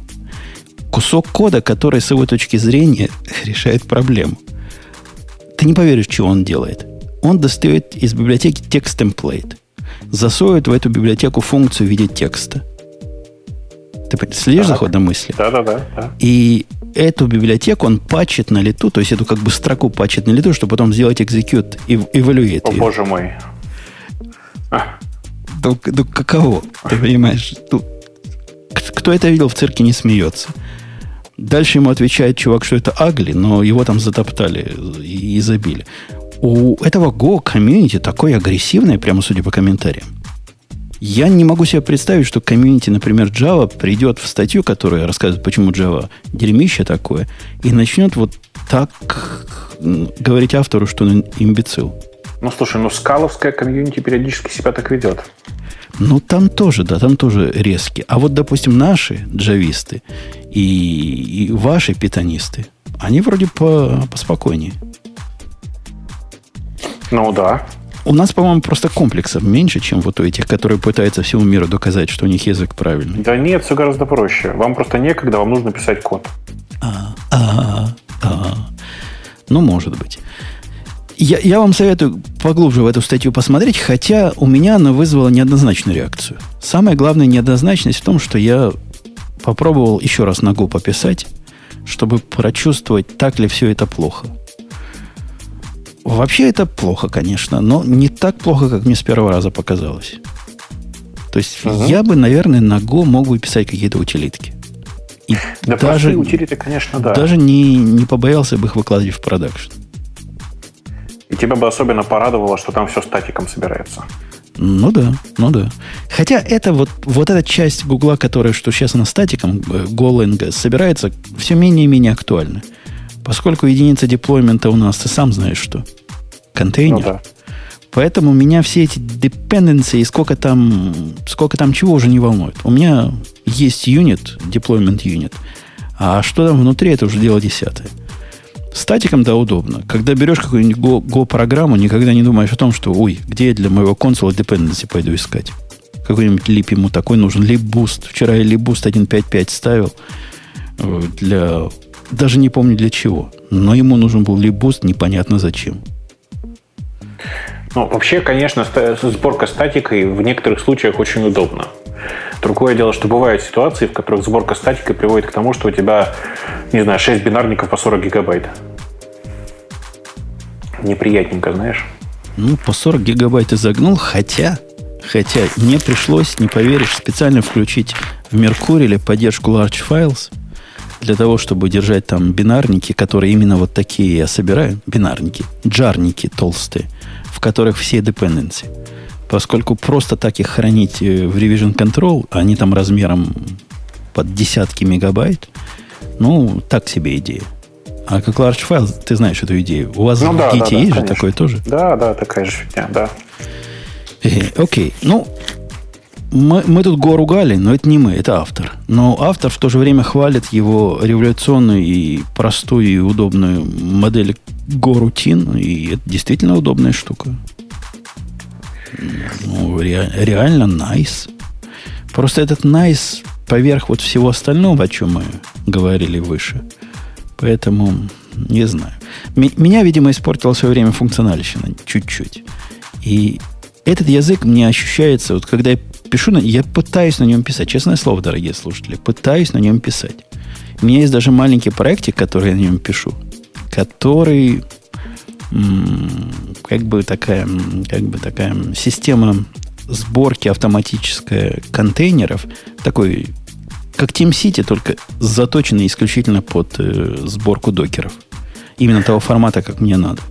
Кусок кода, который с его точки зрения решает проблему. Ты не поверишь, что он делает. Он достает из библиотеки текст темплейт, засовывает в эту библиотеку функцию в виде текста. Ты следишь за ходом мысли? Да, да, да, да. И эту библиотеку он пачет на лету, то есть эту как бы строку пачет на лету, чтобы потом сделать execute и evaluate. О, ее. боже мой. Ну, ну каково? Ты понимаешь? Ну, кто это видел в цирке, не смеется. Дальше ему отвечает чувак, что это агли, но его там затоптали и забили. У этого Go комьюнити такое агрессивное, прямо судя по комментариям. Я не могу себе представить, что комьюнити, например, Java придет в статью, которая рассказывает, почему Java дерьмище такое, и начнет вот так говорить автору, что он имбецил. Ну, слушай, ну скаловская комьюнити периодически себя так ведет. Ну, там тоже, да, там тоже резкие. А вот, допустим, наши джависты и, и ваши питанисты, они вроде по, поспокойнее. Ну, да. У нас, по-моему, просто комплексов меньше, чем вот у этих, которые пытаются всему миру доказать, что у них язык правильный. Да нет, все гораздо проще. Вам просто некогда, вам нужно писать код. А, а, а. Ну, может быть. Я, я вам советую поглубже в эту статью посмотреть, хотя у меня она вызвала неоднозначную реакцию. Самая главная неоднозначность в том, что я попробовал еще раз ногу пописать, чтобы прочувствовать, так ли все это плохо. Вообще это плохо, конечно, но не так плохо, как мне с первого раза показалось. То есть угу. я бы, наверное, на Go мог бы писать какие-то утилитки. И да даже, утилиты, конечно, да. Даже не, не побоялся бы их выкладывать в продакшн. И тебя бы особенно порадовало, что там все статиком собирается. Ну да, ну да. Хотя это вот, вот эта часть Гугла, которая, что сейчас на статиком, э, Golang, собирается, все менее и менее актуальна. Поскольку единица деплоймента у нас, ты сам знаешь что, контейнер. Ну, да. Поэтому меня все эти dependency и сколько там, сколько там чего уже не волнует. У меня есть unit, deployment unit, а что там внутри, это уже дело десятое. Статиком, да, удобно. Когда берешь какую-нибудь Go, Go программу, никогда не думаешь о том, что, ой, где я для моего консула dependency пойду искать. Какой-нибудь lib ему такой нужен. Libboost. Вчера я libboost 1.5.5 ставил э, для даже не помню для чего. Но ему нужен был libboost, непонятно зачем. Ну, вообще, конечно, сборка статикой в некоторых случаях очень удобна. Другое дело, что бывают ситуации, в которых сборка статикой приводит к тому, что у тебя, не знаю, 6 бинарников по 40 гигабайт. Неприятненько, знаешь. Ну, по 40 гигабайт изогнул, хотя, хотя не пришлось, не поверишь, специально включить в Меркуриле поддержку Large Files – для того, чтобы держать там бинарники, которые именно вот такие я собираю, бинарники, джарники толстые, в которых все dependency. Поскольку просто так их хранить э, в Revision Control, они там размером под десятки мегабайт, ну, так себе идея. А как large файл, ты знаешь эту идею. У вас ну, в да, Git да, да, есть же такое тоже? Да, да, такая же фигня, да. Э, окей, ну, мы, мы тут Го ругали, но это не мы, это автор. Но автор в то же время хвалит его революционную и простую и удобную модель Go Routine, и это действительно удобная штука. Ну, ре, реально nice. Просто этот nice поверх вот всего остального, о чем мы говорили выше. Поэтому не знаю. Меня, видимо, испортила в свое время функциональщина чуть-чуть. И этот язык мне ощущается, вот когда я пишу, я пытаюсь на нем писать. Честное слово, дорогие слушатели, пытаюсь на нем писать. У меня есть даже маленький проектик, который я на нем пишу, который как бы такая, как бы такая система сборки автоматическая контейнеров, такой как TeamCity, только заточенный исключительно под э, сборку докеров. Именно того формата, как мне надо.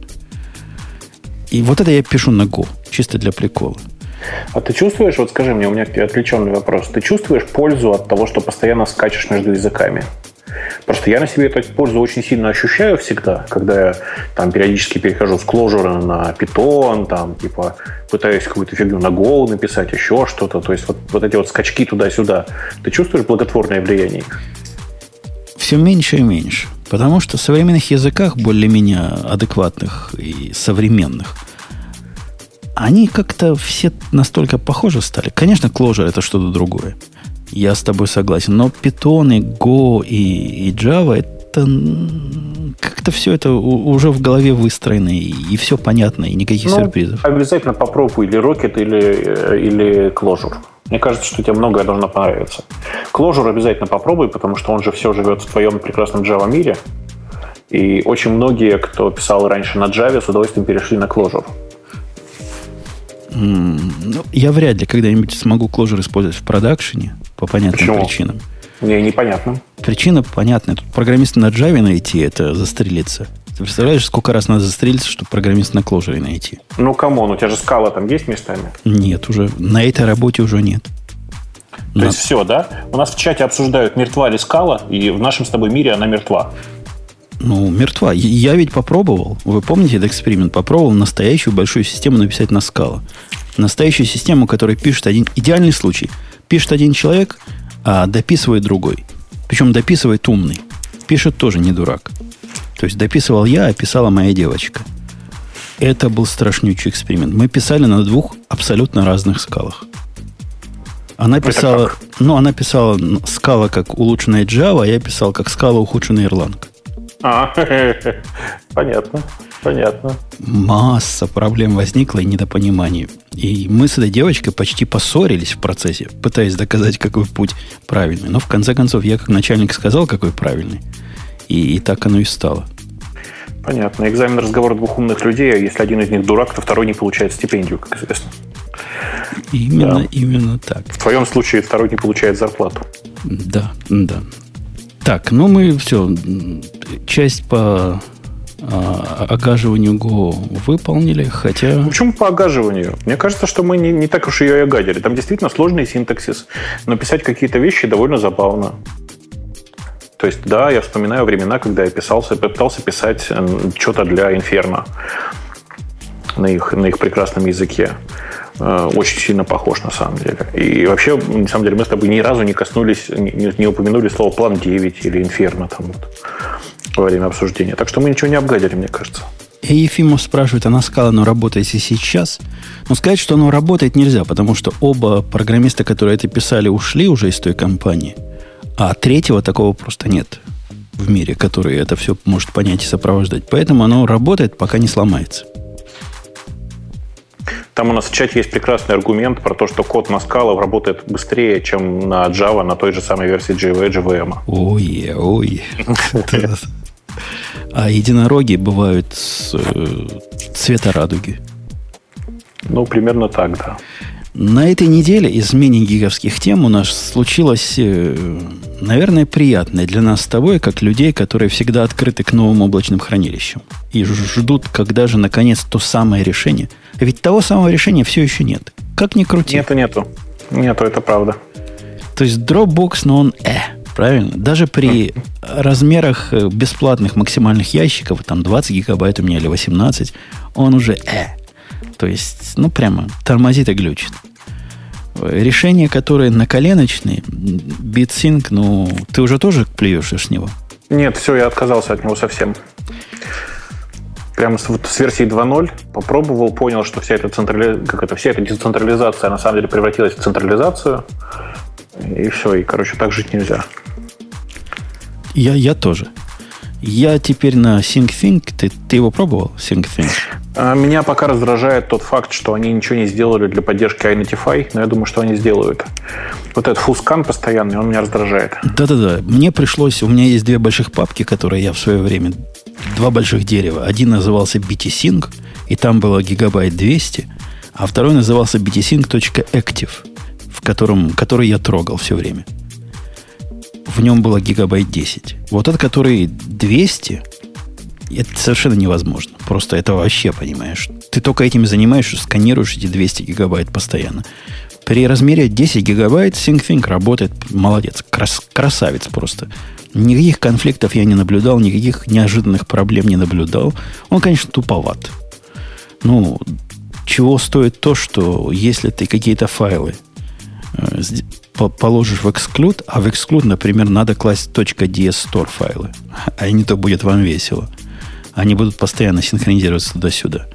И вот это я пишу на Go, чисто для прикола. А ты чувствуешь, вот скажи мне, у меня отвлеченный вопрос, ты чувствуешь пользу от того, что постоянно скачешь между языками? Просто я на себе эту пользу очень сильно ощущаю всегда, когда я там периодически перехожу с Clojure на Python, там, типа, пытаюсь какую-то фигню на Go написать, еще что-то. То есть вот, вот эти вот скачки туда-сюда. Ты чувствуешь благотворное влияние Все меньше и меньше. Потому что в современных языках, более-менее адекватных и современных, они как-то все настолько похожи стали. Конечно, Clojure это что-то другое. Я с тобой согласен. Но Python, и Go и, и Java это как-то все это уже в голове выстроено, и, и все понятно, и никаких ну, сюрпризов. Обязательно попробуй или Rocket, или, э, или Clojure. Мне кажется, что тебе многое должно понравиться. Clojure обязательно попробуй, потому что он же все живет в твоем прекрасном Java мире. И очень многие, кто писал раньше на Java, с удовольствием перешли на Clojure. Ну, я вряд ли когда-нибудь смогу Clojure использовать в продакшене по понятным Почему? причинам. Мне непонятно. Причина понятная. Тут программиста на Java найти, это застрелиться. Ты представляешь, сколько раз надо застрелиться, чтобы программиста на Clojure найти? Ну, come on, у тебя же Scala там есть местами? Нет, уже. На этой работе уже нет. То на... есть все, да? У нас в чате обсуждают, мертва ли Scala, и в нашем с тобой мире она мертва. Ну, мертва. Я ведь попробовал. Вы помните этот эксперимент? Попробовал настоящую большую систему написать на Scala. Настоящую систему, которая пишет один... Идеальный случай. Пишет один человек, а дописывает другой. Причем дописывает умный. Пишет тоже не дурак. То есть дописывал я, а писала моя девочка. Это был страшнючий эксперимент. Мы писали на двух абсолютно разных скалах. Она писала, ну, она писала скала как улучшенная Java, а я писал как скала ухудшенная Erlang. А, понятно, понятно. Масса проблем возникла и недопониманий. И мы с этой девочкой почти поссорились в процессе, пытаясь доказать, какой путь правильный. Но в конце концов я как начальник сказал, какой правильный. И, и так оно и стало. Понятно. Экзамен разговор двух умных людей, а если один из них дурак, то второй не получает стипендию, как известно. Именно, да. именно так. В твоем случае второй не получает зарплату. Да, да. Так, ну мы все, часть по а, огаживанию Go выполнили, хотя... Почему по огаживанию? Мне кажется, что мы не, не так уж ее и огадили. Там действительно сложный синтаксис, но писать какие-то вещи довольно забавно. То есть, да, я вспоминаю времена, когда я писался, пытался писать что-то для Инферно на их, на их прекрасном языке. Э, очень сильно похож на самом деле. И вообще, на самом деле, мы с тобой ни разу не коснулись, не, не упомянули слово план 9 или инферно там вот во время обсуждения. Так что мы ничего не обгадили, мне кажется. И Ефимов спрашивает, она сказала, оно работает и сейчас. Но сказать, что оно работает нельзя, потому что оба программиста, которые это писали, ушли уже из той компании. А третьего такого просто нет в мире, который это все может понять и сопровождать. Поэтому оно работает, пока не сломается. Там у нас в чате есть прекрасный аргумент про то, что код на Scala работает быстрее, чем на Java на той же самой версии JVM. Ой, ой. А единороги бывают э, цвета радуги. Ну, примерно так, да. На этой неделе из мини-гиговских тем у нас случилось, э, наверное, приятное для нас с тобой, как людей, которые всегда открыты к новым облачным хранилищам и ждут, когда же наконец то самое решение. Ведь того самого решения все еще нет. Как ни крути. Нету, нету. Нету, это правда. То есть Dropbox, но он э, правильно? Даже при размерах э, бесплатных максимальных ящиков, там 20 гигабайт у меня или 18, он уже э. То есть, ну, прямо тормозит и глючит. Решения, которые на коленочные, BitSync, ну, ты уже тоже плюешься с него? Нет, все, я отказался от него совсем. Прямо с, вот, с версии 2.0 попробовал, понял, что вся эта, централи... как это, вся эта децентрализация на самом деле превратилась в централизацию. И все, и, короче, так жить нельзя. Я, я тоже. Я теперь на SyncThink. Ты, ты его пробовал, SyncThink? А, меня пока раздражает тот факт, что они ничего не сделали для поддержки iNotify, но я думаю, что они сделают. Вот этот фускан постоянный, он меня раздражает. Да-да-да. Мне пришлось... У меня есть две больших папки, которые я в свое время... Два больших дерева. Один назывался BTSync, и там было гигабайт 200, а второй назывался btsync.active, в котором, который я трогал все время. В нем было гигабайт 10. Вот этот, который 200, это совершенно невозможно. Просто это вообще, понимаешь. Ты только этим занимаешься, сканируешь эти 200 гигабайт постоянно. При размере 10 гигабайт SyncThink работает молодец. Крас, красавец просто. Никаких конфликтов я не наблюдал, никаких неожиданных проблем не наблюдал. Он, конечно, туповат. Ну, чего стоит то, что если ты какие-то файлы э, положишь в exclude, а в exclude, например, надо класть .dsstore файлы, а не то будет вам весело. Они будут постоянно синхронизироваться туда-сюда.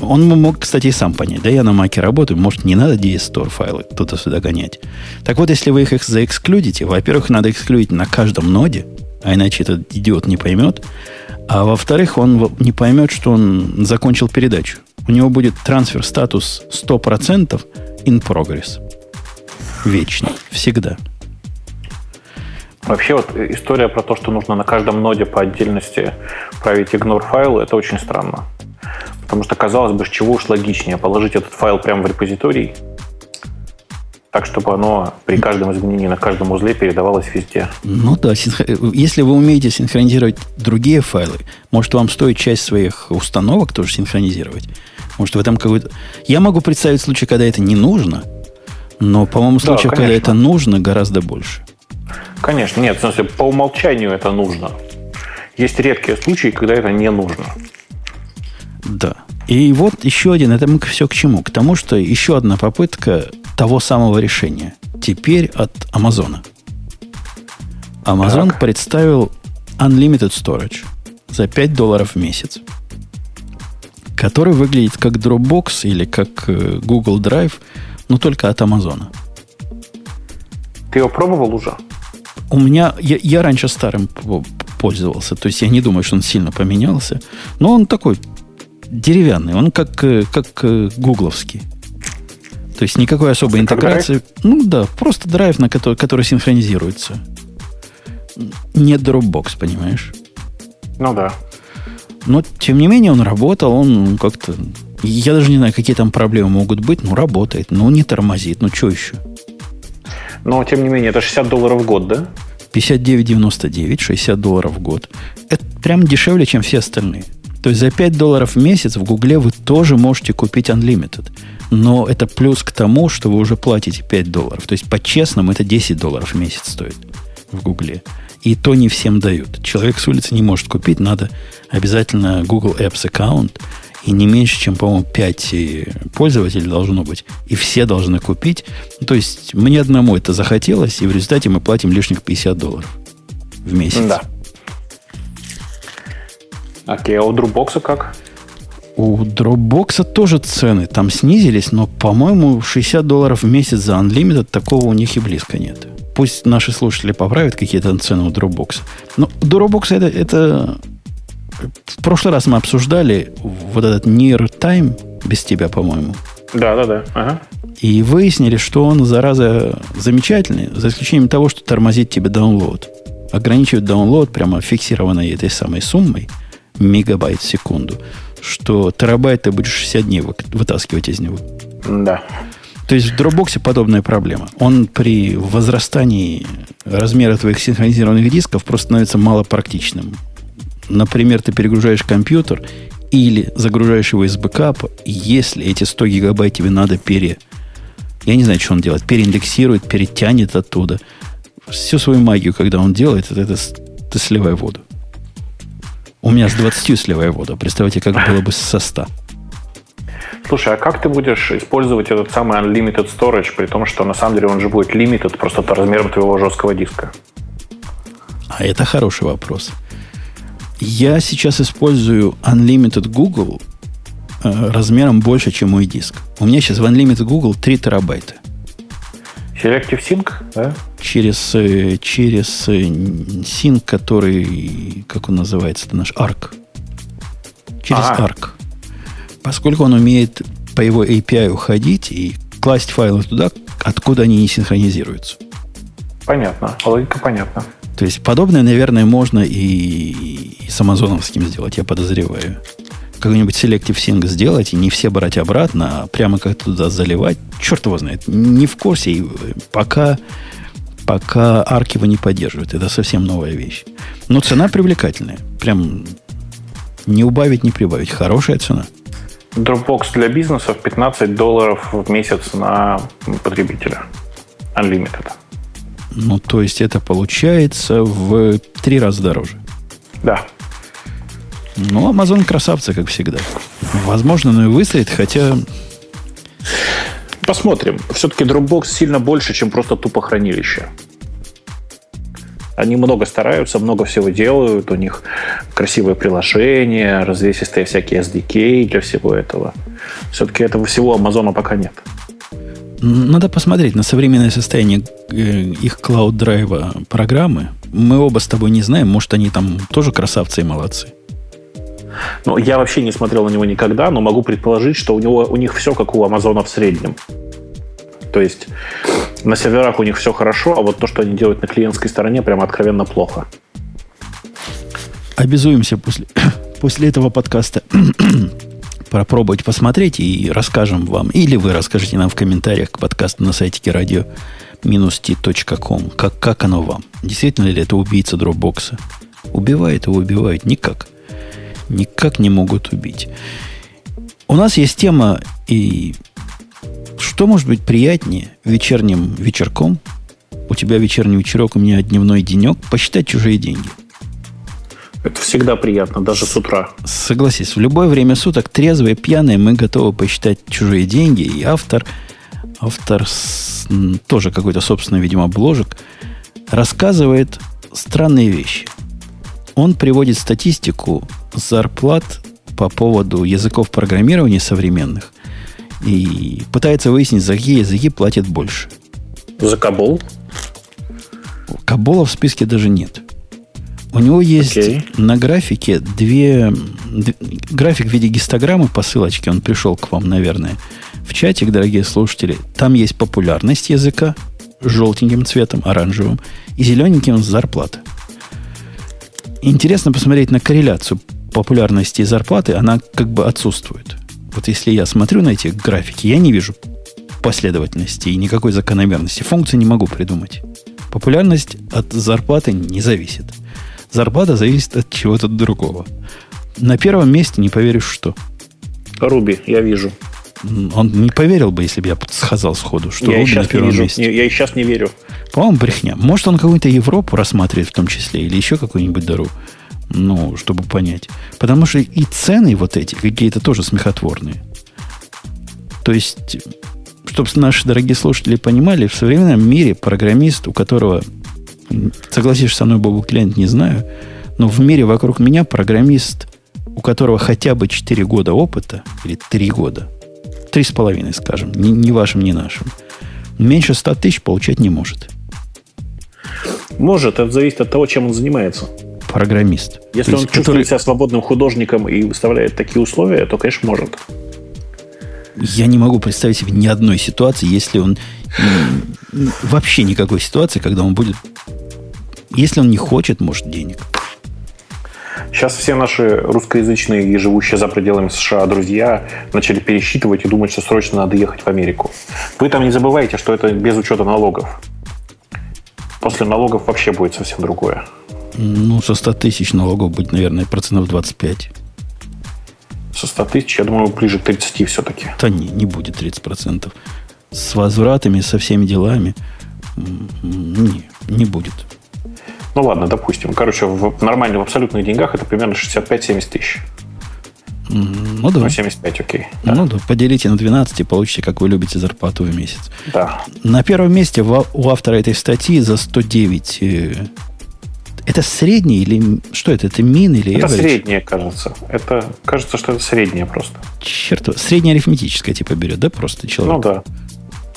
Он мог, кстати, и сам понять. Да я на маке работаю, может, не надо DS-Store файлы туда-сюда гонять. Так вот, если вы их заэксклюдите, во-первых, надо эксклюдить на каждом ноде, а иначе этот идиот не поймет. А во-вторых, он не поймет, что он закончил передачу. У него будет трансфер статус 100% in progress. Вечно. Всегда. Вообще вот история про то, что нужно на каждом ноде по отдельности править ignore файлы, это очень странно. Потому что, казалось бы, с чего уж логичнее положить этот файл прямо в репозиторий, так, чтобы оно при каждом изменении на каждом узле передавалось везде. Ну да, если вы умеете синхронизировать другие файлы, может вам стоит часть своих установок тоже синхронизировать. Может в этом какой-то... Я могу представить случай, когда это не нужно, но, по-моему, случаев, да, когда это нужно, гораздо больше. Конечно, нет, в смысле, по умолчанию это нужно. Есть редкие случаи, когда это не нужно. Да. И вот еще один, это мы все к чему? К тому, что еще одна попытка того самого решения. Теперь от Амазона. Amazon так. представил Unlimited Storage за 5 долларов в месяц, который выглядит как Dropbox или как э, Google Drive, но только от Амазона. Ты его пробовал уже? У меня, я, я раньше старым пользовался, то есть я не думаю, что он сильно поменялся, но он такой деревянный, он как, э, как э, гугловский. То есть никакой особой Это интеграции. Драйв? Ну да, просто драйв, на который, который синхронизируется. Не Dropbox, понимаешь? Ну да. Но, тем не менее, он работал, он как-то... Я даже не знаю, какие там проблемы могут быть, но работает, но не тормозит, ну что еще? Но, тем не менее, это 60 долларов в год, да? 59,99, 60 долларов в год. Это прям дешевле, чем все остальные. То есть за 5 долларов в месяц в Гугле вы тоже можете купить Unlimited. Но это плюс к тому, что вы уже платите 5 долларов. То есть по-честному это 10 долларов в месяц стоит в Гугле. И то не всем дают. Человек с улицы не может купить, надо обязательно Google Apps аккаунт. И не меньше, чем, по-моему, 5 пользователей должно быть. И все должны купить. То есть мне одному это захотелось, и в результате мы платим лишних 50 долларов в месяц. Да. Окей, а у Dropbox как? У Dropbox тоже цены там снизились, но, по-моему, 60 долларов в месяц за Unlimited такого у них и близко нет. Пусть наши слушатели поправят какие-то цены у Dropbox. Но Dropbox это, это... В прошлый раз мы обсуждали вот этот Near Time без тебя, по-моему. Да, да, да. Ага. И выяснили, что он, зараза, замечательный, за исключением того, что тормозит тебе download. Ограничивает download прямо фиксированной этой самой суммой – мегабайт в секунду, что терабайт ты будешь 60 дней вытаскивать из него. Да. То есть в Dropbox подобная проблема. Он при возрастании размера твоих синхронизированных дисков просто становится малопрактичным. Например, ты перегружаешь компьютер или загружаешь его из бэкапа, если эти 100 гигабайт тебе надо пере... Я не знаю, что он делает. Переиндексирует, перетянет оттуда. Всю свою магию, когда он делает, это, это ты сливай воду. У меня с 20 сливая воду. Представьте, как было бы со 100. Слушай, а как ты будешь использовать этот самый unlimited storage, при том, что на самом деле он же будет limited просто по размерам твоего жесткого диска? А это хороший вопрос. Я сейчас использую Unlimited Google э, размером больше, чем мой диск. У меня сейчас в Unlimited Google 3 терабайта. Selective Sync, да? Через, э, через э, Sync, который, как он называется, это наш ARC. Через ага. ARC. Поскольку он умеет по его API уходить и класть файлы туда, откуда они не синхронизируются. Понятно. Логика понятна. То есть подобное, наверное, можно и, с амазоновским сделать, я подозреваю какой-нибудь Selective Sync сделать и не все брать обратно, а прямо как туда заливать, черт его знает. Не в курсе. И пока, пока арк его не поддерживает. Это совсем новая вещь. Но цена привлекательная. Прям не убавить, не прибавить. Хорошая цена. Dropbox для бизнесов 15 долларов в месяц на потребителя. Unlimited. Ну, то есть это получается в три раза дороже. Да. Ну, Amazon красавцы, как всегда. Возможно, но и выстрелит, хотя... Посмотрим. Все-таки Dropbox сильно больше, чем просто тупо хранилище. Они много стараются, много всего делают. У них красивые приложения, развесистые всякие SDK для всего этого. Все-таки этого всего Амазона пока нет. Надо посмотреть на современное состояние э, их клауд-драйва программы. Мы оба с тобой не знаем, может, они там тоже красавцы и молодцы. Ну, я вообще не смотрел на него никогда, но могу предположить, что у, него, у них все как у Амазона в среднем. То есть на серверах у них все хорошо, а вот то, что они делают на клиентской стороне, прямо откровенно плохо. Обязуемся после, после этого подкаста попробовать посмотреть и расскажем вам, или вы расскажете нам в комментариях к подкасту на сайте радио t.com, как, как оно вам. Действительно ли это убийца дропбокса? Убивает его, убивает? Никак никак не могут убить. У нас есть тема, и что может быть приятнее вечерним вечерком? У тебя вечерний вечерок, у меня дневной денек. Посчитать чужие деньги. Это всегда приятно, даже с утра. Согласись, в любое время суток, трезвые, пьяные, мы готовы посчитать чужие деньги. И автор, автор с, тоже какой-то собственный, видимо, бложек, рассказывает странные вещи. Он приводит статистику зарплат по поводу языков программирования современных и пытается выяснить, за какие языки платят больше. За Кабол? Кабола в списке даже нет. У него есть okay. на графике две, две... График в виде гистограммы по ссылочке. Он пришел к вам, наверное, в чатик, дорогие слушатели. Там есть популярность языка желтеньким цветом, оранжевым, и зелененьким зарплата. Интересно посмотреть на корреляцию популярности и зарплаты, она как бы отсутствует. Вот если я смотрю на эти графики, я не вижу последовательности и никакой закономерности. Функции не могу придумать. Популярность от зарплаты не зависит. Зарплата зависит от чего-то другого. На первом месте не поверишь, что. Руби, я вижу. Он не поверил бы, если бы я сказал сходу, что я Руби на первом не месте. Я и сейчас не верю. По-моему, брехня. Может, он какую-то Европу рассматривает в том числе, или еще какую-нибудь дорогу ну, чтобы понять. Потому что и цены вот эти какие-то тоже смехотворные. То есть, чтобы наши дорогие слушатели понимали, в современном мире программист, у которого, согласишься со мной, Бобу Клиент, не знаю, но в мире вокруг меня программист, у которого хотя бы 4 года опыта, или 3 года, 3,5, скажем, ни, ни вашим, ни нашим, меньше 100 тысяч получать не может. Может, это зависит от того, чем он занимается программист. Если он чувствует который... себя свободным художником и выставляет такие условия, то, конечно, может. Я не могу представить себе ни одной ситуации, если он вообще никакой ситуации, когда он будет, если он не хочет, может, денег. Сейчас все наши русскоязычные и живущие за пределами США друзья начали пересчитывать и думать, что срочно надо ехать в Америку. Вы там не забывайте, что это без учета налогов. После налогов вообще будет совсем другое. Ну, со 100 тысяч налогов будет, наверное, процентов 25. Со 100 тысяч, я думаю, ближе к 30 все-таки. Да не, не будет 30 процентов. С возвратами, со всеми делами не, не будет. Ну ладно, допустим. Короче, в, нормальных, в абсолютных деньгах это примерно 65-70 тысяч. Ну да. Ну, 75, окей. Да. Ну да, поделите на 12 и получите, как вы любите, зарплату в месяц. Да. На первом месте у автора этой статьи за 109 это средний или что это? Это мин или Это average? среднее, кажется. Это кажется, что это среднее просто. Черт, среднее арифметическое типа берет, да, просто человек? Ну да.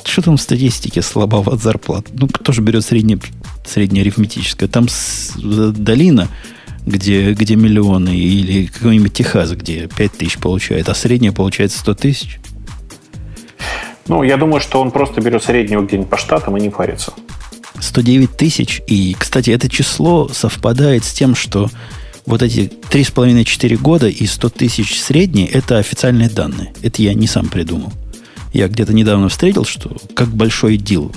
Что там в статистике слабого от зарплат? Ну, кто же берет среднее, среднее арифметическое? Там с, долина, где, где миллионы, или какой-нибудь Техас, где 5 тысяч получает, а среднее получается 100 тысяч? Ну, я думаю, что он просто берет среднего где-нибудь по штатам и не парится. 109 тысяч. И, кстати, это число совпадает с тем, что вот эти 3,5-4 года и 100 тысяч средние – это официальные данные. Это я не сам придумал. Я где-то недавно встретил, что как большой дел.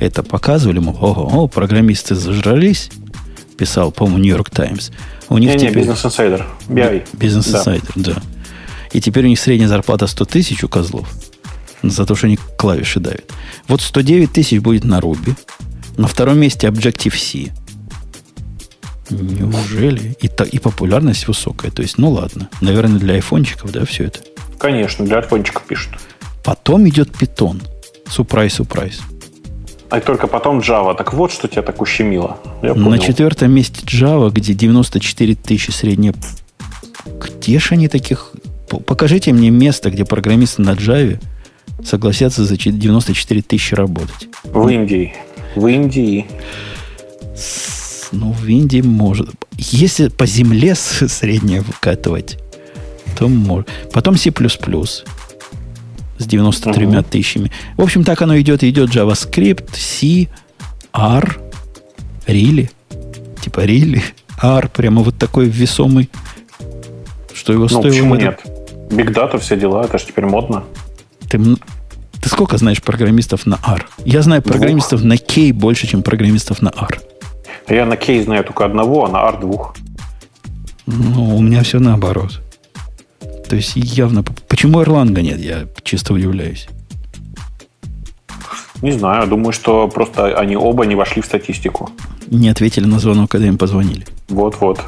это показывали, мол, ого, программисты зажрались, писал, по-моему, Нью-Йорк Таймс. У них не, теперь... не, Business Insider, BI. Business да. Insider, да. И теперь у них средняя зарплата 100 тысяч у козлов за то, что они клавиши давят. Вот 109 тысяч будет на Ruby. На втором месте Objective-C. Неужели? И, та, и популярность высокая. То есть, ну ладно. Наверное, для айфончиков, да, все это? Конечно, для айфончиков пишут. Потом идет Python. Сюрприз, сюрприз. А только потом Java. Так вот, что тебя так ущемило. Я На четвертом месте Java, где 94 тысячи средняя. Где же они таких... Покажите мне место, где программисты на Java согласятся за 94 тысячи работать. В Индии. В Индии. Ну, в Индии может. Если по земле среднее выкатывать, то может. Потом C++ с 93 угу. тысячами. В общем, так оно идет. Идет JavaScript, C, R, Really. Типа Really. R прямо вот такой весомый, что его ну, стоило... почему нет? Big Data, все дела, это же теперь модно. Ты, ты сколько знаешь программистов на R? Я знаю программистов двух. на K больше, чем программистов на R. Я на K знаю только одного, а на R двух. Ну, у меня все наоборот. То есть явно... Почему Erlang нет? Я чисто удивляюсь. Не знаю. Думаю, что просто они оба не вошли в статистику. Не ответили на звонок, когда им позвонили. Вот-вот.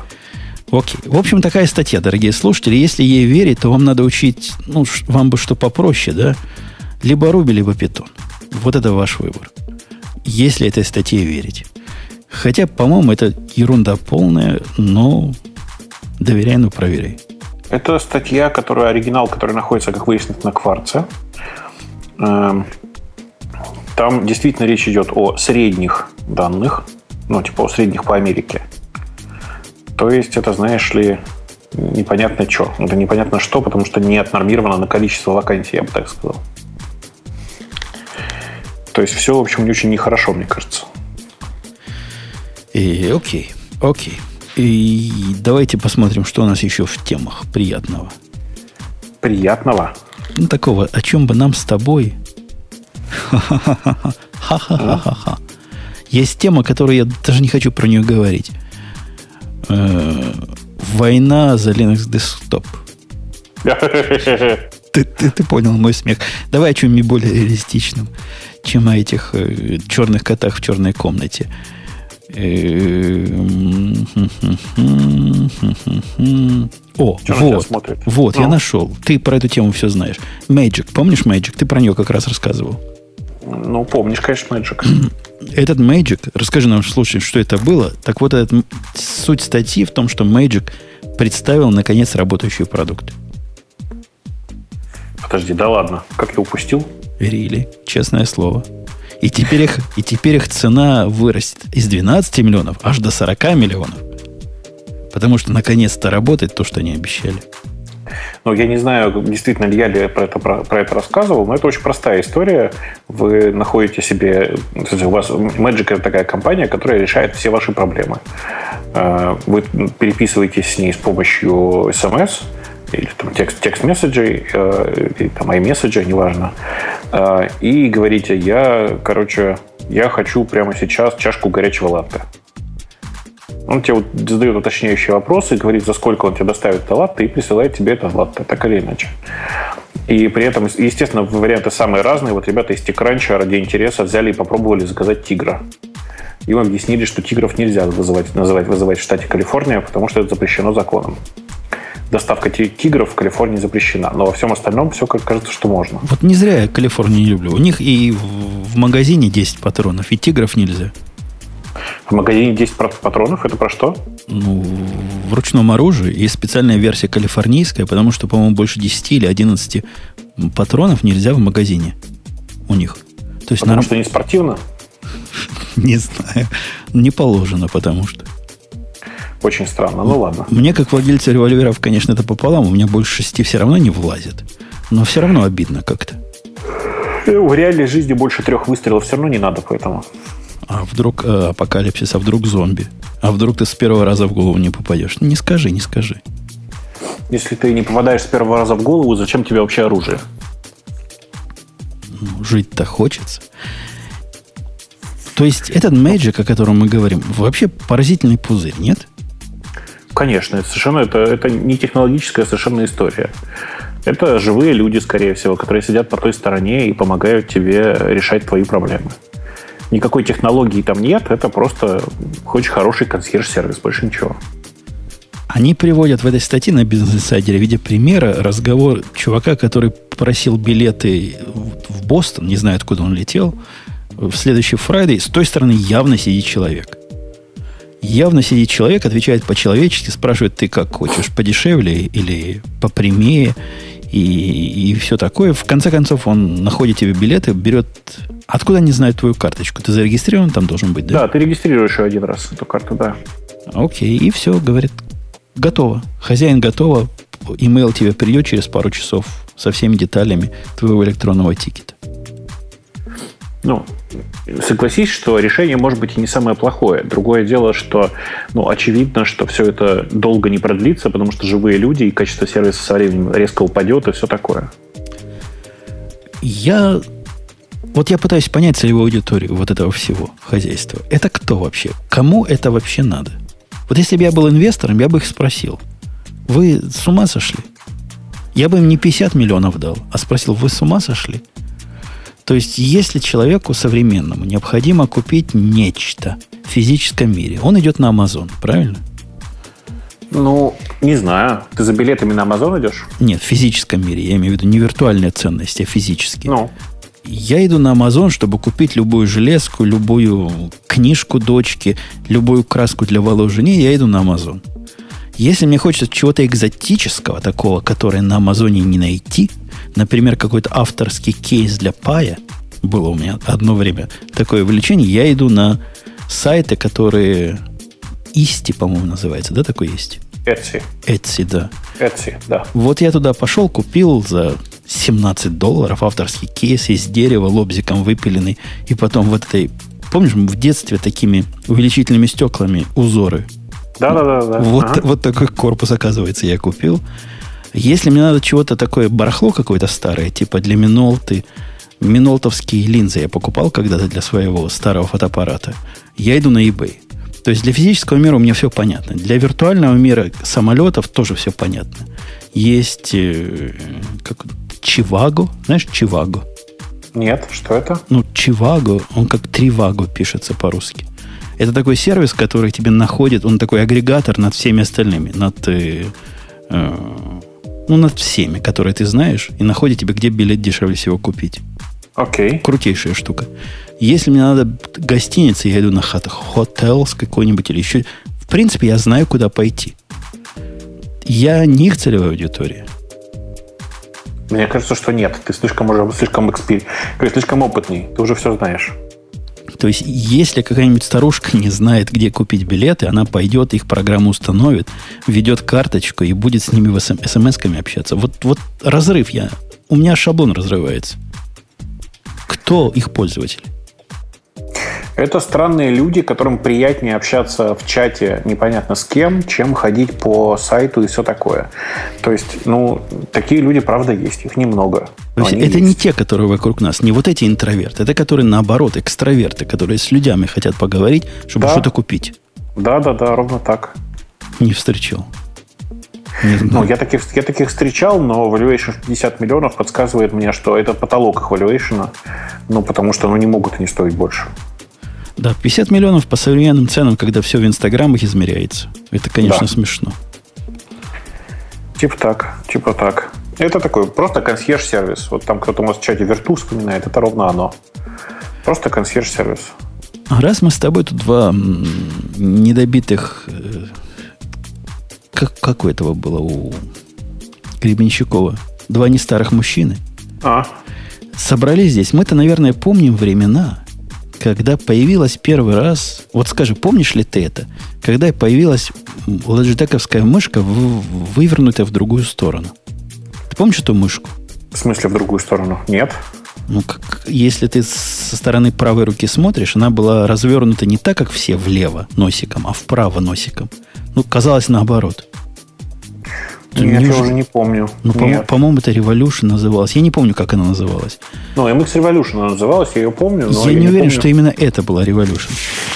Окей. В общем, такая статья, дорогие слушатели. Если ей верить, то вам надо учить, ну, вам бы что попроще, да? Либо Ruby, либо Python. Вот это ваш выбор. Если этой статье верить. Хотя, по-моему, это ерунда полная, но доверяй, но проверяй. Это статья, которая оригинал, который находится, как выяснилось, на кварце. Эм, там действительно речь идет о средних данных, ну, типа о средних по Америке. То есть это, знаешь ли, непонятно что. Это непонятно что, потому что не отнормировано на количество вакансий, я бы так сказал. То есть все, в общем, не очень нехорошо, мне кажется. И, окей, окей. И давайте посмотрим, что у нас еще в темах приятного. Приятного? Ну, такого, о чем бы нам с тобой... Ха-ха-ха-ха-ха. Есть тема, которую я даже не хочу про нее говорить. Э, война за Linux Desktop. Ты, ты, ты понял мой смех. Давай о чем-нибудь более реалистичном, чем о этих э, черных котах в черной комнате. О, вот, вот, я ну. нашел. Ты про эту тему все знаешь. Magic, помнишь Magic? Ты про нее как раз рассказывал. Ну, помнишь, конечно, Magic. Этот Magic, расскажи нам, слушай, что это было. Так вот, этот, суть статьи в том, что Magic представил, наконец, работающий продукт. Подожди, да ладно. Как я упустил? Верили, честное слово. И теперь, их, и теперь их цена вырастет из 12 миллионов аж до 40 миллионов. Потому что наконец-то работает то, что они обещали. Ну, я не знаю, действительно ли я ли про это, про, про это рассказывал, но это очень простая история. Вы находите себе... У вас Magic – это такая компания, которая решает все ваши проблемы. Э, вы переписываетесь с ней с помощью SMS – или там текст, текст месседжей, э, или там iMessage, неважно, э, и говорите, я, короче, я хочу прямо сейчас чашку горячего латте. Он тебе вот задает уточняющие вопросы, говорит, за сколько он тебе доставит это латте, и присылает тебе это латте, так или иначе. И при этом, естественно, варианты самые разные. Вот ребята из TechCrunch ради интереса взяли и попробовали заказать тигра. Им объяснили, что тигров нельзя вызывать, называть, вызывать в штате Калифорния, потому что это запрещено законом доставка тигров в Калифорнии запрещена. Но во всем остальном все как кажется, что можно. Вот не зря я Калифорнию не люблю. У них и в, магазине 10 патронов, и тигров нельзя. В магазине 10 патронов это про что? Ну, в ручном оружии есть специальная версия калифорнийская, потому что, по-моему, больше 10 или 11 патронов нельзя в магазине у них. То есть, потому народ... что не спортивно? Не знаю. Не положено, потому что. Очень странно, ну ладно. Мне, как владельцу револьверов, конечно, это пополам. У меня больше шести все равно не влазит. Но все равно обидно как-то. Э, в реальной жизни больше трех выстрелов все равно не надо, поэтому. А вдруг э, апокалипсис, а вдруг зомби? А вдруг ты с первого раза в голову не попадешь? Не скажи, не скажи. Если ты не попадаешь с первого раза в голову, зачем тебе вообще оружие? Ну, жить-то хочется. То есть этот Magic, о котором мы говорим, вообще поразительный пузырь, нет? Конечно, это совершенно это, это не технологическая совершенно история. Это живые люди, скорее всего, которые сидят по той стороне и помогают тебе решать твои проблемы. Никакой технологии там нет, это просто очень хороший консьерж-сервис, больше ничего. Они приводят в этой статье на бизнес-инсайдере в виде примера разговор чувака, который просил билеты в Бостон, не знаю, откуда он летел, в следующий Friday, с той стороны явно сидит человек. Явно сидит человек, отвечает по-человечески, спрашивает, ты как хочешь, подешевле или попрямее, и, и все такое. В конце концов, он находит тебе билеты, берет... Откуда они знают твою карточку? Ты зарегистрирован там должен быть, да? Да, ты регистрируешь ее один раз, эту карту, да. Окей, и все, говорит, готово. Хозяин готово. Имейл тебе придет через пару часов со всеми деталями твоего электронного тикета. Ну, согласись, что решение может быть и не самое плохое. Другое дело, что ну, очевидно, что все это долго не продлится, потому что живые люди и качество сервиса со временем резко упадет и все такое. Я вот я пытаюсь понять целевую аудиторию вот этого всего хозяйства. Это кто вообще? Кому это вообще надо? Вот если бы я был инвестором, я бы их спросил. Вы с ума сошли? Я бы им не 50 миллионов дал, а спросил, вы с ума сошли? То есть, если человеку современному необходимо купить нечто в физическом мире, он идет на Amazon, правильно? Ну, не знаю. Ты за билетами на Amazon идешь? Нет, в физическом мире. Я имею в виду не виртуальные ценности, а физические. Ну. Я иду на Amazon, чтобы купить любую железку, любую книжку дочки, любую краску для волос жене, я иду на Amazon. Если мне хочется чего-то экзотического, такого, которое на Амазоне не найти, например, какой-то авторский кейс для пая, было у меня одно время такое увлечение, я иду на сайты, которые Исти, по-моему, называется, да, такой есть? Etsy. Etsy, да. Etsy, да. Вот я туда пошел, купил за 17 долларов авторский кейс из дерева, лобзиком выпиленный, и потом вот этой... Помнишь, в детстве такими увеличительными стеклами узоры да, да, да. да. Вот, ага. вот такой корпус, оказывается, я купил. Если мне надо чего-то такое, барахло какое-то старое, типа для Минолты, минолтовские линзы я покупал когда-то для своего старого фотоаппарата, я иду на eBay. То есть для физического мира у меня все понятно. Для виртуального мира самолетов тоже все понятно. Есть э, как Чиваго. Знаешь, Чиваго? Нет, что это? Ну, Чиваго, он как Триваго пишется по-русски. Это такой сервис, который тебе находит, он такой агрегатор над всеми остальными, над, э, э, ну, над всеми, которые ты знаешь, и находит тебе, где билет дешевле всего купить. Окей. Okay. Крутейшая штука. Если мне надо гостиница, я иду на Hotels какой-нибудь или еще. В принципе, я знаю, куда пойти. Я не их целевая аудитория. Мне кажется, что нет. Ты слишком уже слишком экспер... слишком опытный. Ты уже все знаешь. То есть, если какая-нибудь старушка не знает, где купить билеты, она пойдет, их программу установит, введет карточку и будет с ними в смс-ками общаться. Вот, вот разрыв я. У меня шаблон разрывается. Кто их пользователи? Это странные люди, которым приятнее общаться в чате непонятно с кем, чем ходить по сайту и все такое. То есть, ну, такие люди, правда, есть. Их немного. То есть это есть. не те, которые вокруг нас, не вот эти интроверты. Это которые, наоборот, экстраверты, которые с людьми хотят поговорить, чтобы да. что-то купить. Да, да, да, ровно так. Не встречал. Ну, я таких, я таких встречал, но valuation 50 миллионов подсказывает мне, что это потолок их valuation, ну, потому что ну, не могут они стоить больше. Да, 50 миллионов по современным ценам, когда все в инстаграмах измеряется. Это, конечно, да. смешно. Типа так, типа так. Это такой просто консьерж-сервис. Вот там кто-то у нас в чате верту вспоминает, это ровно оно. Просто консьерж-сервис. А раз мы с тобой тут два недобитых... Как, как у этого было у Гребенщикова? Два не старых мужчины. А. Собрались здесь. Мы-то, наверное, помним времена, когда появилась первый раз, вот скажи, помнишь ли ты это? Когда появилась ладжитековская мышка, вывернутая в другую сторону. Ты помнишь эту мышку? В смысле в другую сторону? Нет. Ну, как, если ты со стороны правой руки смотришь, она была развернута не так, как все влево носиком, а вправо носиком. Ну, казалось наоборот. Нет, я уже не помню. Ну, по- по-моему, это Revolution называлась. Я не помню, как она называлась. Ну, MX Revolution она называлась, я ее помню. Но я, я не, не уверен, помню. что именно это была Revolution.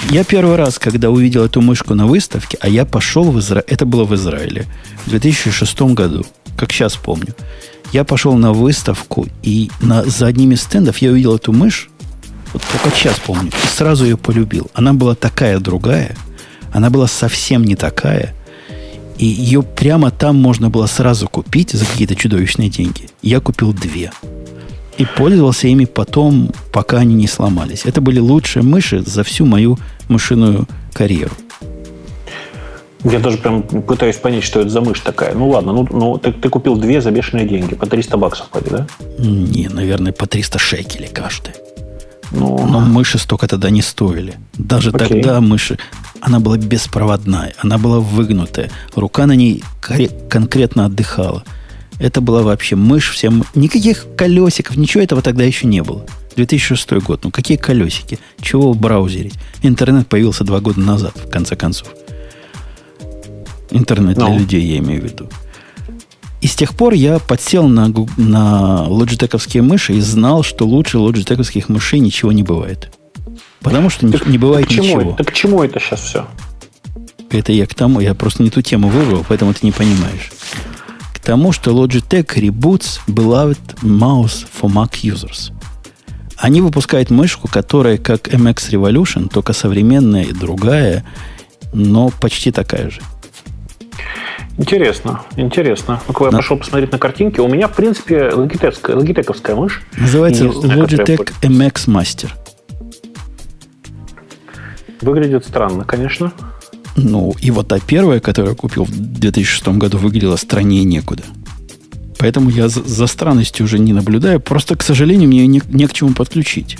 Я первый раз, когда увидел эту мышку на выставке, а я пошел в Израиль, это было в Израиле, в 2006 году, как сейчас помню. Я пошел на выставку, и на, за одним из стендов я увидел эту мышь, вот только сейчас помню, и сразу ее полюбил. Она была такая другая, она была совсем не такая – и ее прямо там можно было сразу купить за какие-то чудовищные деньги. Я купил две. И пользовался ими потом, пока они не сломались. Это были лучшие мыши за всю мою мышиную карьеру. Я даже прям пытаюсь понять, что это за мышь такая. Ну ладно, ну, ну ты, ты купил две за бешеные деньги. По 300 баксов вроде, да? Не, наверное, по 300 шекелей каждая. Ну... Но мыши столько тогда не стоили. Даже Окей. тогда мыши она была беспроводная, она была выгнутая, рука на ней конкретно отдыхала. Это была вообще мышь всем. Никаких колесиков, ничего этого тогда еще не было. 2006 год. Ну какие колесики? Чего браузерить? Интернет появился два года назад, в конце концов. Интернет no. для ну. людей, я имею в виду. И с тех пор я подсел на, на лоджитековские мыши и знал, что лучше лоджитековских мышей ничего не бывает. Потому что так, не бывает так ничего. Так к чему это сейчас все? Это я к тому, я просто не ту тему выбрал, поэтому ты не понимаешь. К тому, что Logitech reboots beloved mouse for Mac users. Они выпускают мышку, которая как MX Revolution, только современная и другая, но почти такая же. Интересно, интересно. ну я на... пошел посмотреть на картинки. У меня, в принципе, логитековская, логитековская мышь. Называется Logitech MX Master. Выглядит странно, конечно. Ну, и вот та первая, которую я купил в 2006 году, выглядела страннее некуда. Поэтому я за, за странностью уже не наблюдаю. Просто, к сожалению, мне не, не к чему подключить.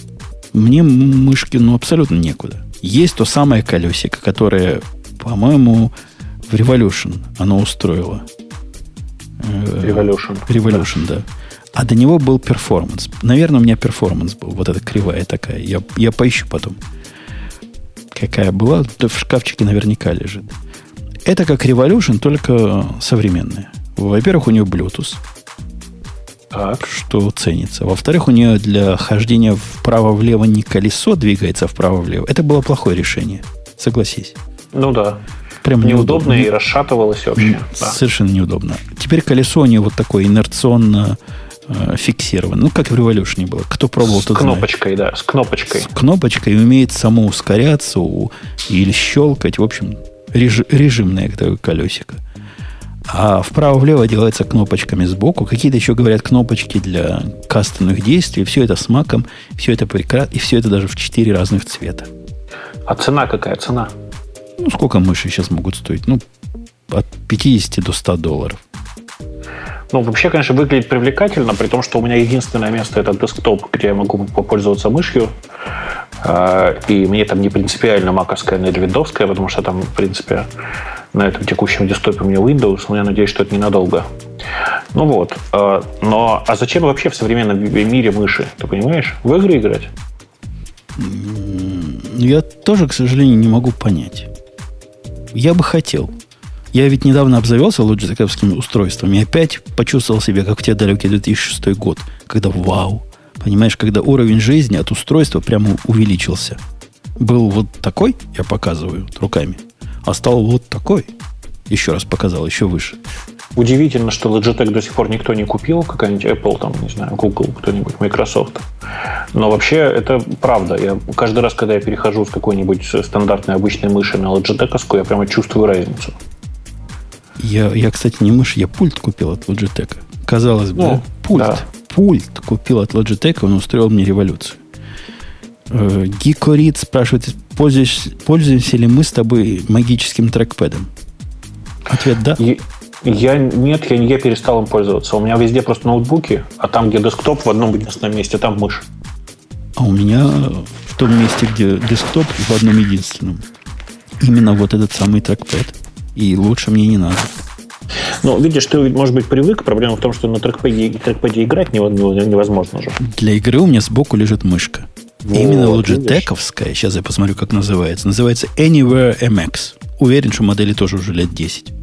Мне мышки, ну, абсолютно некуда. Есть то самое колесико, которое, по-моему, в Revolution оно устроило. Э, Revolution. Revolution, да. да. А до него был Performance. Наверное, у меня Performance был. Вот эта кривая такая. Я, я поищу потом какая была, то в шкафчике наверняка лежит. Это как Revolution, только современная. Во-первых, у нее Bluetooth, так. что ценится. Во-вторых, у нее для хождения вправо-влево не колесо двигается вправо-влево. Это было плохое решение, согласись. Ну да. Прям неудобно, неудобно и расшатывалось вообще. Совершенно да. неудобно. Теперь колесо у нее вот такое инерционно э, фиксирован. Ну, как в Revolution было. Кто пробовал, С кнопочкой, знает. да, с кнопочкой. С кнопочкой умеет само ускоряться у, или щелкать. В общем, реж, режимное такое колесико. А вправо-влево делается кнопочками сбоку. Какие-то еще говорят кнопочки для кастомных действий. Все это с маком, все это прекрасно. И все это даже в четыре разных цвета. А цена какая цена? Ну, сколько мыши сейчас могут стоить? Ну, от 50 до 100 долларов. Ну, вообще, конечно, выглядит привлекательно, при том, что у меня единственное место это десктоп, где я могу попользоваться мышью. А, и мне там не принципиально маковская или виндовская, потому что там, в принципе, на этом текущем десктопе у меня Windows, но я надеюсь, что это ненадолго. Ну вот. А, но а зачем вообще в современном мире мыши? Ты понимаешь? В игры играть? Я тоже, к сожалению, не могу понять. Я бы хотел. Я ведь недавно обзавелся лоджитековскими устройствами и опять почувствовал себя, как в те далекий 2006 год, когда вау, понимаешь, когда уровень жизни от устройства прямо увеличился. Был вот такой, я показываю руками, а стал вот такой. Еще раз показал, еще выше. Удивительно, что Logitech до сих пор никто не купил, какая-нибудь Apple, там, не знаю, Google, кто-нибудь, Microsoft. Но вообще это правда. Я каждый раз, когда я перехожу с какой-нибудь стандартной обычной мыши на Logitech, я прямо чувствую разницу. Я, я, кстати, не мышь, я пульт купил от Logitech. Казалось бы, ну, пульт. Да. Пульт купил от Logitech, он устроил мне революцию. Э, Гикорит спрашивает, пользуешься, пользуемся ли мы с тобой магическим трекпэдом? Ответ да. Я, я нет, я, я перестал им пользоваться. У меня везде просто ноутбуки, а там, где десктоп, в одном единственном месте, там мышь. А у меня в том месте, где десктоп, в одном единственном. Именно вот этот самый трекпэд. И лучше мне не надо. Ну, видишь, ты, может быть, привык. Проблема в том, что на трекпаде, трекпаде играть невозможно же. Для игры у меня сбоку лежит мышка. Вот, Именно лоджитековская, сейчас я посмотрю, как называется. Называется Anywhere MX. Уверен, что модели тоже уже лет 10.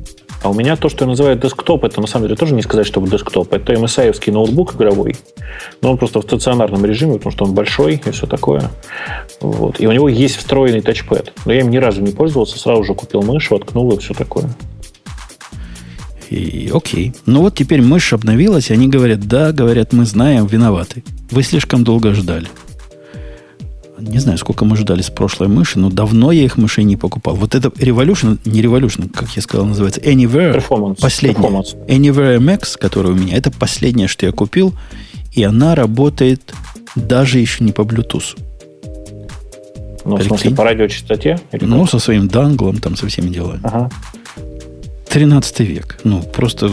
А у меня то, что я называю десктоп, это на самом деле тоже не сказать, чтобы десктоп. Это MSI ноутбук игровой, но он просто в стационарном режиме, потому что он большой и все такое. Вот. И у него есть встроенный тачпэд. Но я им ни разу не пользовался, сразу же купил мышь, воткнул и все такое. И, окей. Ну вот теперь мышь обновилась, и они говорят, да, говорят, мы знаем, виноваты. Вы слишком долго ждали не знаю, сколько мы ждали с прошлой мыши, но давно я их мышей не покупал. Вот это Revolution, не Revolution, как я сказал, называется, Anywhere. Performance. Последняя. Performance. Anywhere MX, которая у меня, это последняя, что я купил, и она работает даже еще не по Bluetooth. Ну, в смысле, по радиочастоте? ну, со своим данглом, там, со всеми делами. Ага. 13 век. Ну, просто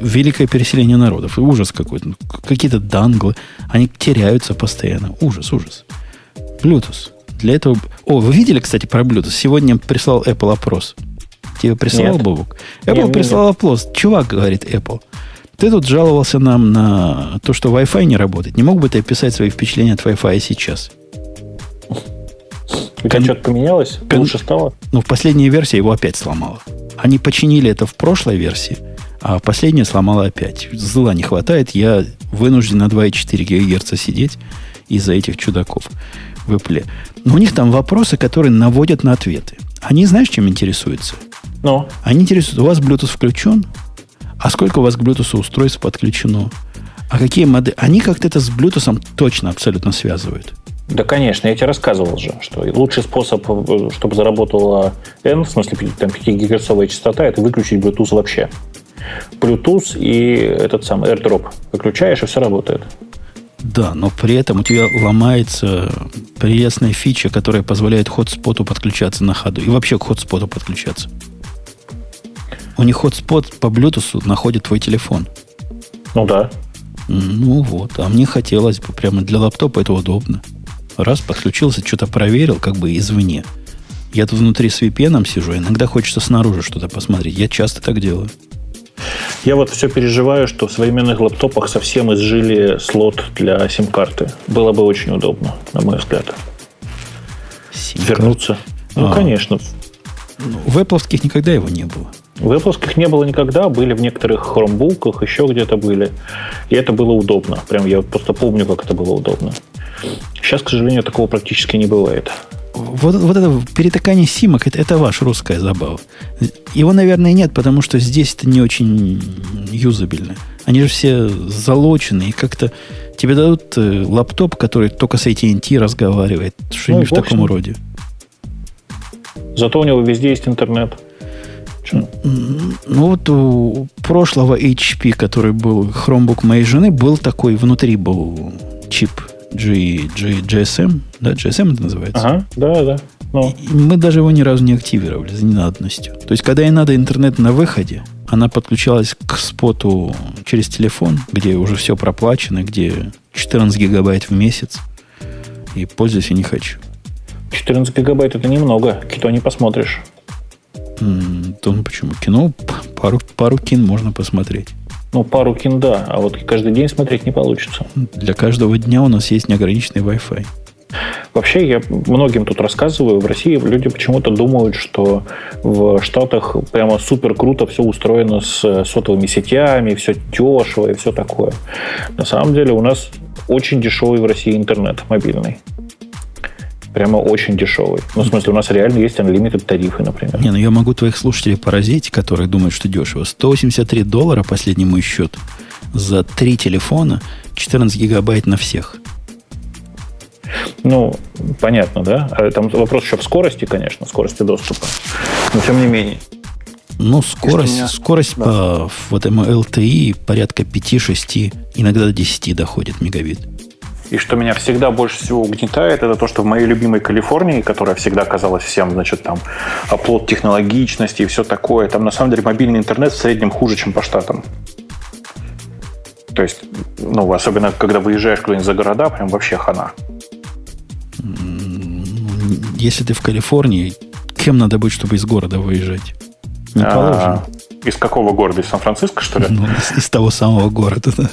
великое переселение народов. И ужас какой-то. Какие-то данглы. Они теряются постоянно. Ужас, ужас. Bluetooth. Для этого... О, вы видели, кстати, про Bluetooth? Сегодня прислал Apple опрос. Тебе прислал, нет. Бобук? Apple нет, прислал нет. опрос. Чувак, говорит Apple, ты тут жаловался нам на то, что Wi-Fi не работает. Не мог бы ты описать свои впечатления от Wi-Fi сейчас? У тебя что-то поменялось? Кон... Лучше стало? Ну, в последней версии его опять сломало. Они починили это в прошлой версии, а последняя сломала опять. Зла не хватает, я вынужден на 2,4 ГГц сидеть из-за этих чудаков в Apple. Но у них там вопросы, которые наводят на ответы. Они знаешь, чем интересуются? Ну? Они интересуются, у вас Bluetooth включен? А сколько у вас к Bluetooth устройств подключено? А какие модели? Они как-то это с Bluetooth точно абсолютно связывают. Да, конечно, я тебе рассказывал же, что лучший способ, чтобы заработала N, в смысле там 5 гигагерцовая частота, это выключить Bluetooth вообще. Bluetooth и этот самый AirDrop выключаешь, и все работает. Да, но при этом у тебя ломается прелестная фича, которая позволяет хотспоту подключаться на ходу. И вообще к хотспоту подключаться. У них хотспот по Bluetooth находит твой телефон. Ну да. Ну вот. А мне хотелось бы прямо для лаптопа это удобно. Раз подключился, что-то проверил, как бы извне. Я тут внутри с VPN сижу, иногда хочется снаружи что-то посмотреть. Я часто так делаю. Я вот все переживаю, что в современных лаптопах совсем изжили слот для сим-карты. Было бы очень удобно, на мой взгляд. Вернуться. Ну, а, конечно. Ну, в Apple никогда его не было. В Apple не было никогда, были в некоторых хромбуках, еще где-то были. И это было удобно. Прям я просто помню, как это было удобно. Сейчас, к сожалению, такого практически не бывает вот, вот это перетыкание симок, это, это ваша русская забава. Его, наверное, нет, потому что здесь это не очень юзабельно. Они же все залочены, и как-то тебе дадут э, лаптоп, который только с AT&T разговаривает. Что-нибудь ну, в, в таком роде. Зато у него везде есть интернет. Ну вот у прошлого HP, который был Chromebook моей жены, был такой, внутри был чип G, G, GSM, да, GSM это называется? Ага, да, да. Ну. И мы даже его ни разу не активировали за ненадобностью. То есть, когда ей надо интернет на выходе, она подключалась к споту через телефон, где уже все проплачено, где 14 гигабайт в месяц, и пользуюсь я не хочу. 14 гигабайт это немного, кино не посмотришь. М-м, то ну почему? Кино пару, пару кин можно посмотреть. Ну, пару кин да, а вот каждый день смотреть не получится. Для каждого дня у нас есть неограниченный Wi-Fi. Вообще, я многим тут рассказываю, в России люди почему-то думают, что в Штатах прямо супер круто все устроено с сотовыми сетями, все дешево и все такое. На самом деле у нас очень дешевый в России интернет мобильный прямо очень дешевый. Ну, в смысле, у нас реально есть unlimited тарифы, например. Не, ну я могу твоих слушателей поразить, которые думают, что дешево. 183 доллара, последний мой счет, за три телефона, 14 гигабайт на всех. Ну, понятно, да? А там вопрос еще в скорости, конечно, скорости доступа. Но тем не менее. Ну, скорость, меня... скорость да. по вот этому LTE порядка 5-6, иногда до 10 доходит мегабит. И что меня всегда больше всего угнетает, это то, что в моей любимой Калифорнии, которая всегда казалась всем, значит, там, оплот технологичности и все такое, там на самом деле мобильный интернет в среднем хуже, чем по штатам. То есть, ну, особенно когда выезжаешь куда-нибудь за города, прям вообще хана. Если ты в Калифорнии, кем надо быть, чтобы из города выезжать? Не а, положено. Из какого города? Из Сан-Франциско, что ли? Ну, из, из того самого города, да.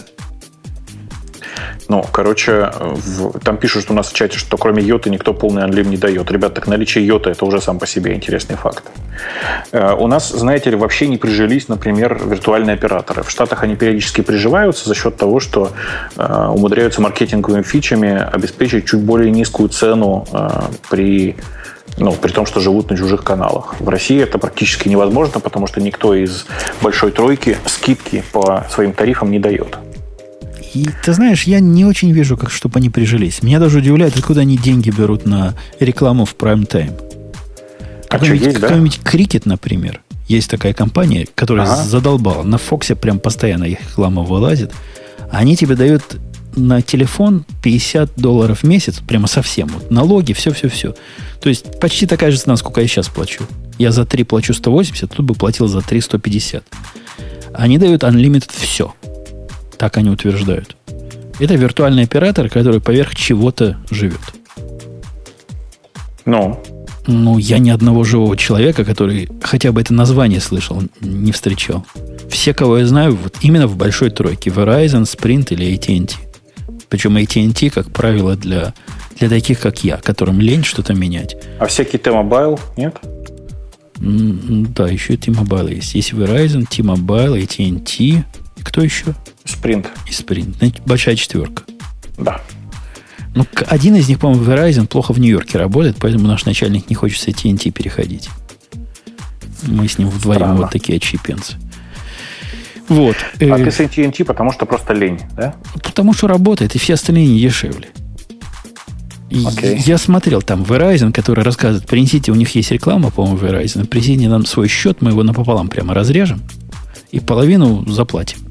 Ну, короче, в, там пишут, что у нас в чате, что кроме йоты никто полный анлим не дает. Ребята, так наличие йоты это уже сам по себе интересный факт. Э, у нас, знаете ли, вообще не прижились, например, виртуальные операторы. В Штатах они периодически приживаются за счет того, что э, умудряются маркетинговыми фичами обеспечить чуть более низкую цену э, при ну, при том, что живут на чужих каналах. В России это практически невозможно, потому что никто из большой тройки скидки по своим тарифам не дает. И ты знаешь, я не очень вижу, как чтобы они прижились. Меня даже удивляет, откуда они деньги берут на рекламу в прайм тайм. А какой-нибудь, есть, да? Крикет, например. Есть такая компания, которая ага. задолбала. На Фоксе прям постоянно их реклама вылазит. Они тебе дают на телефон 50 долларов в месяц, прямо совсем. Вот, налоги, все-все-все. То есть почти такая же цена, сколько я сейчас плачу. Я за 3 плачу 180, тут бы платил за 3 150. Они дают unlimited все. Так они утверждают. Это виртуальный оператор, который поверх чего-то живет. Ну? Ну, я ни одного живого человека, который хотя бы это название слышал, не встречал. Все, кого я знаю, вот именно в большой тройке. Verizon, Sprint или AT&T. Причем AT&T, как правило, для, для таких, как я, которым лень что-то менять. А всякие T-Mobile нет? Да, еще и T-Mobile есть. Есть Verizon, T-Mobile, AT&T. Кто еще? Sprint. И Sprint. Значит, большая четверка. Да. Ну, один из них, по-моему, Verizon плохо в Нью-Йорке работает, поэтому наш начальник не хочет с AT&T переходить. Мы с ним вдвоем Странно. вот такие отщепенцы. Вот. А э, ты с AT&T, потому что просто лень, да? Потому что работает, и все остальные не дешевле. Okay. Я смотрел там Verizon, который рассказывает, принесите, у них есть реклама, по-моему, Verizon, принесите нам свой счет, мы его напополам прямо разрежем и половину заплатим.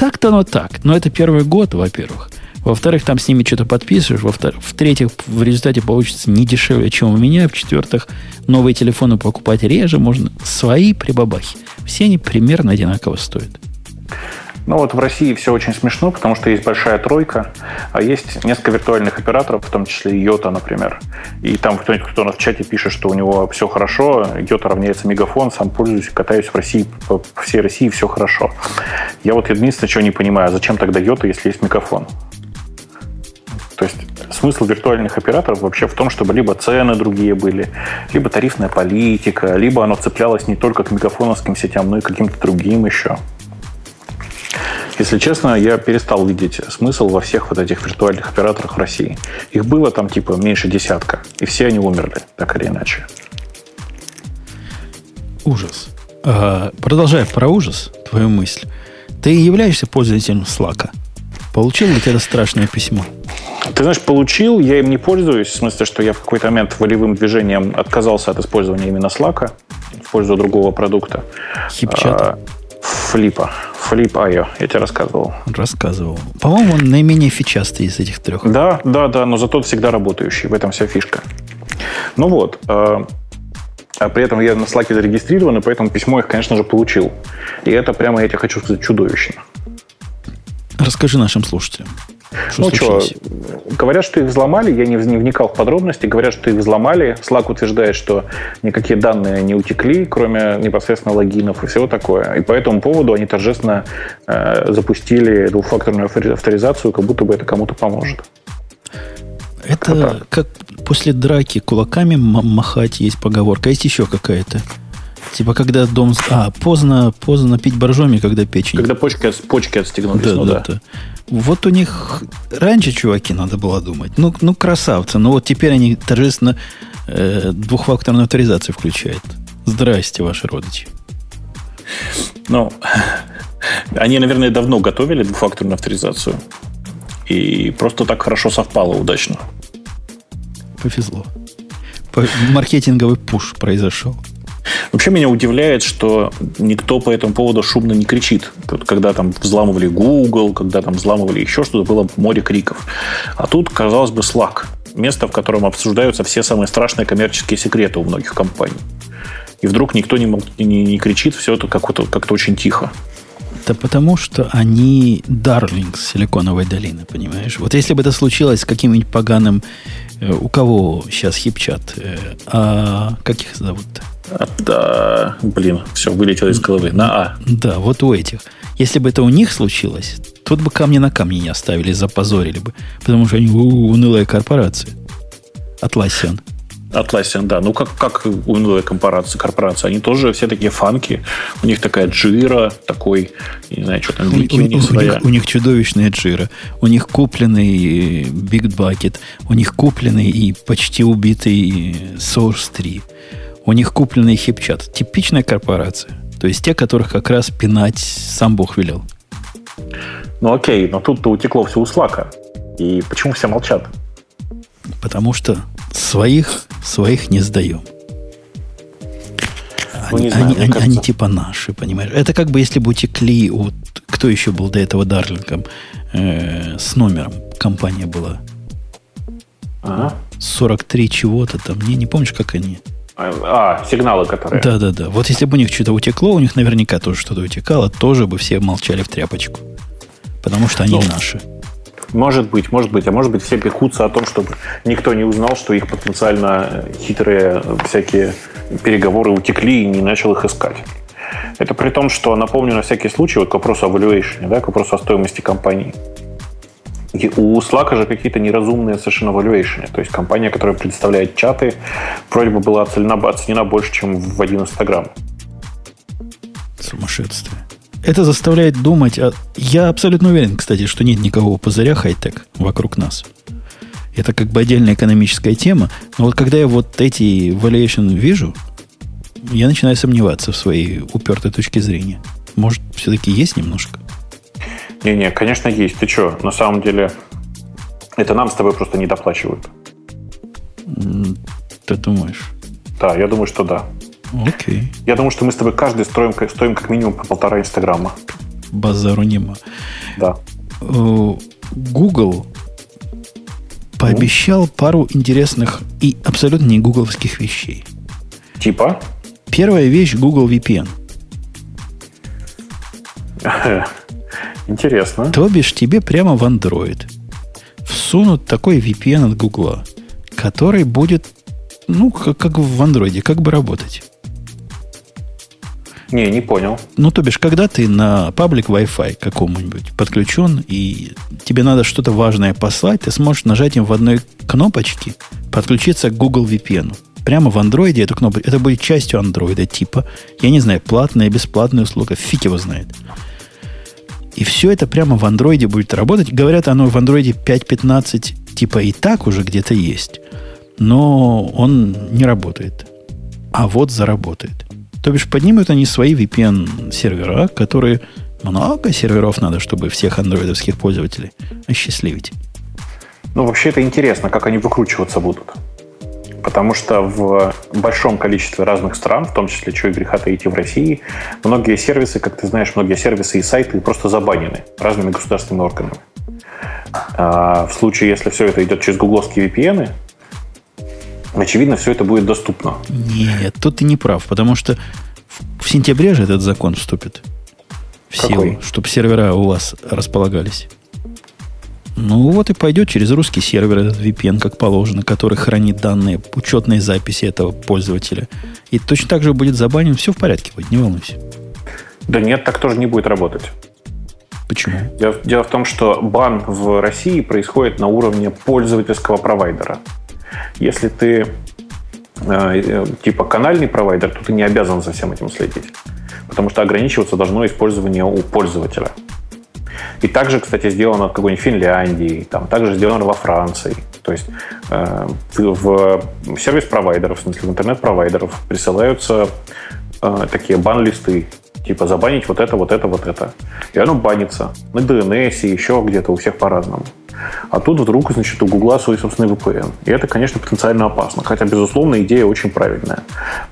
Так-то оно так. Но это первый год, во-первых. Во-вторых, там с ними что-то подписываешь. В-третьих, в результате получится не дешевле, чем у меня. В-четвертых, новые телефоны покупать реже. Можно свои прибабахи. Все они примерно одинаково стоят. Ну вот в России все очень смешно, потому что есть большая тройка, а есть несколько виртуальных операторов, в том числе Йота, например. И там кто-нибудь, кто у нас в чате пишет, что у него все хорошо, Йота равняется Мегафон, сам пользуюсь, катаюсь в России, по всей России все хорошо. Я вот единственное, чего не понимаю, а зачем тогда Йота, если есть Мегафон? То есть смысл виртуальных операторов вообще в том, чтобы либо цены другие были, либо тарифная политика, либо оно цеплялось не только к мегафоновским сетям, но и к каким-то другим еще. Если честно, я перестал видеть смысл во всех вот этих виртуальных операторах в России. Их было там типа меньше десятка, и все они умерли, так или иначе. Ужас. А, продолжая про ужас, твою мысль. Ты являешься пользователем Slack? Получил ли ты это страшное письмо? Ты знаешь, получил, я им не пользуюсь, в смысле, что я в какой-то момент волевым движением отказался от использования именно Slack в пользу другого продукта. Хипчат? Флипа. Флип Айо, я тебе рассказывал. Рассказывал. По-моему, он наименее фичастый из этих трех. Да, да, да, но зато всегда работающий. В этом вся фишка. Ну вот. А, а при этом я на Slack зарегистрирован, и поэтому письмо их, конечно же, получил. И это прямо, я тебе хочу сказать, чудовищно. Расскажи нашим слушателям. Что ну что, говорят, что их взломали, я не вникал в подробности, говорят, что их взломали. Slack утверждает, что никакие данные не утекли, кроме непосредственно логинов и всего такое. И по этому поводу они торжественно э, запустили двухфакторную авторизацию, как будто бы это кому-то поможет. Это как после драки кулаками махать есть поговорка. Есть еще какая-то. Типа, когда дом... А, поздно, поздно пить боржоми, когда печень... Когда почки, почки отстегнулись. Да, ну, да, да. Вот у них раньше, чуваки, надо было думать. Ну, ну красавцы. Но вот теперь они торжественно э, двухфакторную авторизацию включают. Здрасте, ваши родичи. Ну, они, наверное, давно готовили двухфакторную авторизацию. И просто так хорошо совпало удачно. Повезло. Маркетинговый пуш произошел. Вообще меня удивляет, что никто по этому поводу шумно не кричит. Когда там взламывали Google, когда там взламывали еще что-то, было море криков. А тут, казалось бы, Slack. Место, в котором обсуждаются все самые страшные коммерческие секреты у многих компаний. И вдруг никто не, не, не кричит, все это как-то как очень тихо. Да потому что они дарлинг Силиконовой долины, понимаешь? Вот если бы это случилось с каким-нибудь поганым... Э, у кого сейчас хипчат? Э, а как их зовут-то? Да, блин, все вылетело из головы. На А. Да, вот у этих. Если бы это у них случилось, Тут бы камни на камни не оставили, запозорили бы. Потому что они унылая корпорация. Атласиан. Atlassian, да. Ну, как, как унылая корпорация, корпорация. Они тоже все такие фанки. У них такая джира, такой, не знаю, что там, у, у, у, них, у них чудовищная джира. У них купленный Big Bucket. У них купленный и почти убитый Source 3. У них купленный хипчат. Типичная корпорация. То есть те, которых как раз пинать сам Бог велел. Ну окей, но тут-то утекло все у Слака. И почему все молчат? Потому что своих, своих не сдаем. Ну, они, знаю, они, они, они типа наши, понимаешь? Это как бы если бы утекли от... Кто еще был до этого Дарлингом? Э, с номером компания была. Ага. 43 чего-то там. Не, не помнишь, как они? А, сигналы, которые... Да-да-да. Вот если бы у них что-то утекло, у них наверняка тоже что-то утекало, тоже бы все молчали в тряпочку. Потому что они ну, наши. Может быть, может быть. А может быть, все пекутся о том, чтобы никто не узнал, что их потенциально хитрые всякие переговоры утекли и не начал их искать. Это при том, что, напомню на всякий случай, вот к вопросу о valuation, да, к вопросу о стоимости компании. И у Slack же какие-то неразумные совершенно valuation. То есть компания, которая предоставляет чаты, вроде бы была оценена, оценена больше, чем в один инстаграм. Сумасшествие. Это заставляет думать... О... Я абсолютно уверен, кстати, что нет никакого пузыря хай-тек вокруг нас. Это как бы отдельная экономическая тема. Но вот когда я вот эти valuation вижу, я начинаю сомневаться в своей упертой точке зрения. Может, все-таки есть немножко? Не-не, конечно, есть. Ты что, на самом деле, это нам с тобой просто не доплачивают. Ты думаешь? Да, я думаю, что да. Окей. Я думаю, что мы с тобой каждый строим, стоим как минимум по полтора инстаграма. Базару нема. Да. Э, Google пообещал пару интересных и абсолютно не гугловских вещей. Типа? Первая вещь Google VPN. Интересно. То бишь тебе прямо в Android всунут такой VPN от Google, который будет, ну, как, как в Android, как бы работать. Не, не понял. Ну, то бишь, когда ты на паблик Wi-Fi какому-нибудь подключен, и тебе надо что-то важное послать, ты сможешь нажать им в одной кнопочке подключиться к Google VPN. Прямо в Android эту кнопку. Это будет частью Android типа. Я не знаю, платная, бесплатная услуга. Фиг его знает. И все это прямо в Android будет работать. Говорят, оно в Android 5.15 типа и так уже где-то есть. Но он не работает. А вот заработает. То бишь поднимут они свои VPN-сервера, которые много серверов надо, чтобы всех андроидовских пользователей осчастливить. Ну, вообще это интересно, как они выкручиваться будут. Потому что в большом количестве разных стран, в том числе, что и греха таить в России, многие сервисы, как ты знаешь, многие сервисы и сайты просто забанены разными государственными органами. А в случае, если все это идет через гугловские VPN, очевидно, все это будет доступно. Нет, тут ты не прав, потому что в, сентябре же этот закон вступит в силу, чтобы сервера у вас располагались. Ну вот и пойдет через русский сервер этот VPN, как положено, который хранит данные, учетные записи этого пользователя. И точно так же будет забанен, все в порядке будет, не волнуйся. Да нет, так тоже не будет работать. Почему? Дело, дело в том, что бан в России происходит на уровне пользовательского провайдера. Если ты э, э, типа канальный провайдер, то ты не обязан за всем этим следить. Потому что ограничиваться должно использование у пользователя. И также, кстати, сделано в какой-нибудь Финляндии, там, также сделано во Франции. То есть э, в сервис-провайдеров, в смысле в интернет-провайдеров присылаются э, такие бан-листы, типа забанить вот это, вот это, вот это. И оно банится на DNS и еще где-то у всех по-разному. А тут вдруг, значит, у Гугла свой собственный VPN. И это, конечно, потенциально опасно. Хотя, безусловно, идея очень правильная.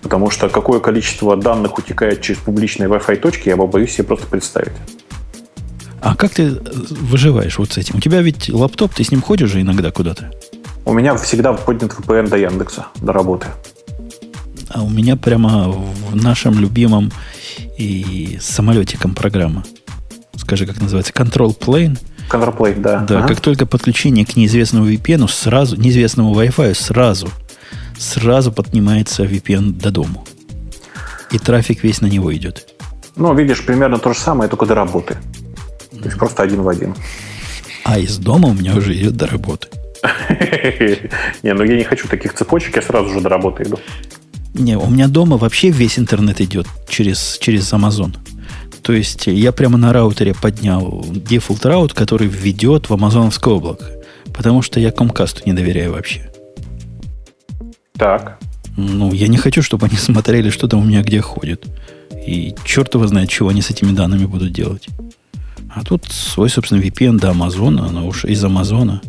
Потому что какое количество данных утекает через публичные Wi-Fi точки, я бы боюсь себе просто представить. А как ты выживаешь вот с этим? У тебя ведь лаптоп, ты с ним ходишь же иногда куда-то? У меня всегда поднят VPN до Яндекса, до работы. А у меня прямо в нашем любимом и самолетиком программа. Скажи, как называется? Control Plane. Control Plane, да. Да, ага. как только подключение к неизвестному VPN, сразу, неизвестному Wi-Fi, сразу, сразу поднимается VPN до дому. И трафик весь на него идет. Ну, видишь, примерно то же самое, только до работы. То есть просто один в один. А из дома у меня уже идет до работы. Не, ну я не хочу таких цепочек, я сразу же до работы иду. Не, у меня дома вообще весь интернет идет через, через Amazon. То есть я прямо на раутере поднял дефолт раут, который введет в амазоновское облако. Потому что я Comcast не доверяю вообще. Так. Ну, я не хочу, чтобы они смотрели, что там у меня где ходит. И черт его знает, чего они с этими данными будут делать. А тут свой, собственно, VPN до Амазона, оно уж из Амазона.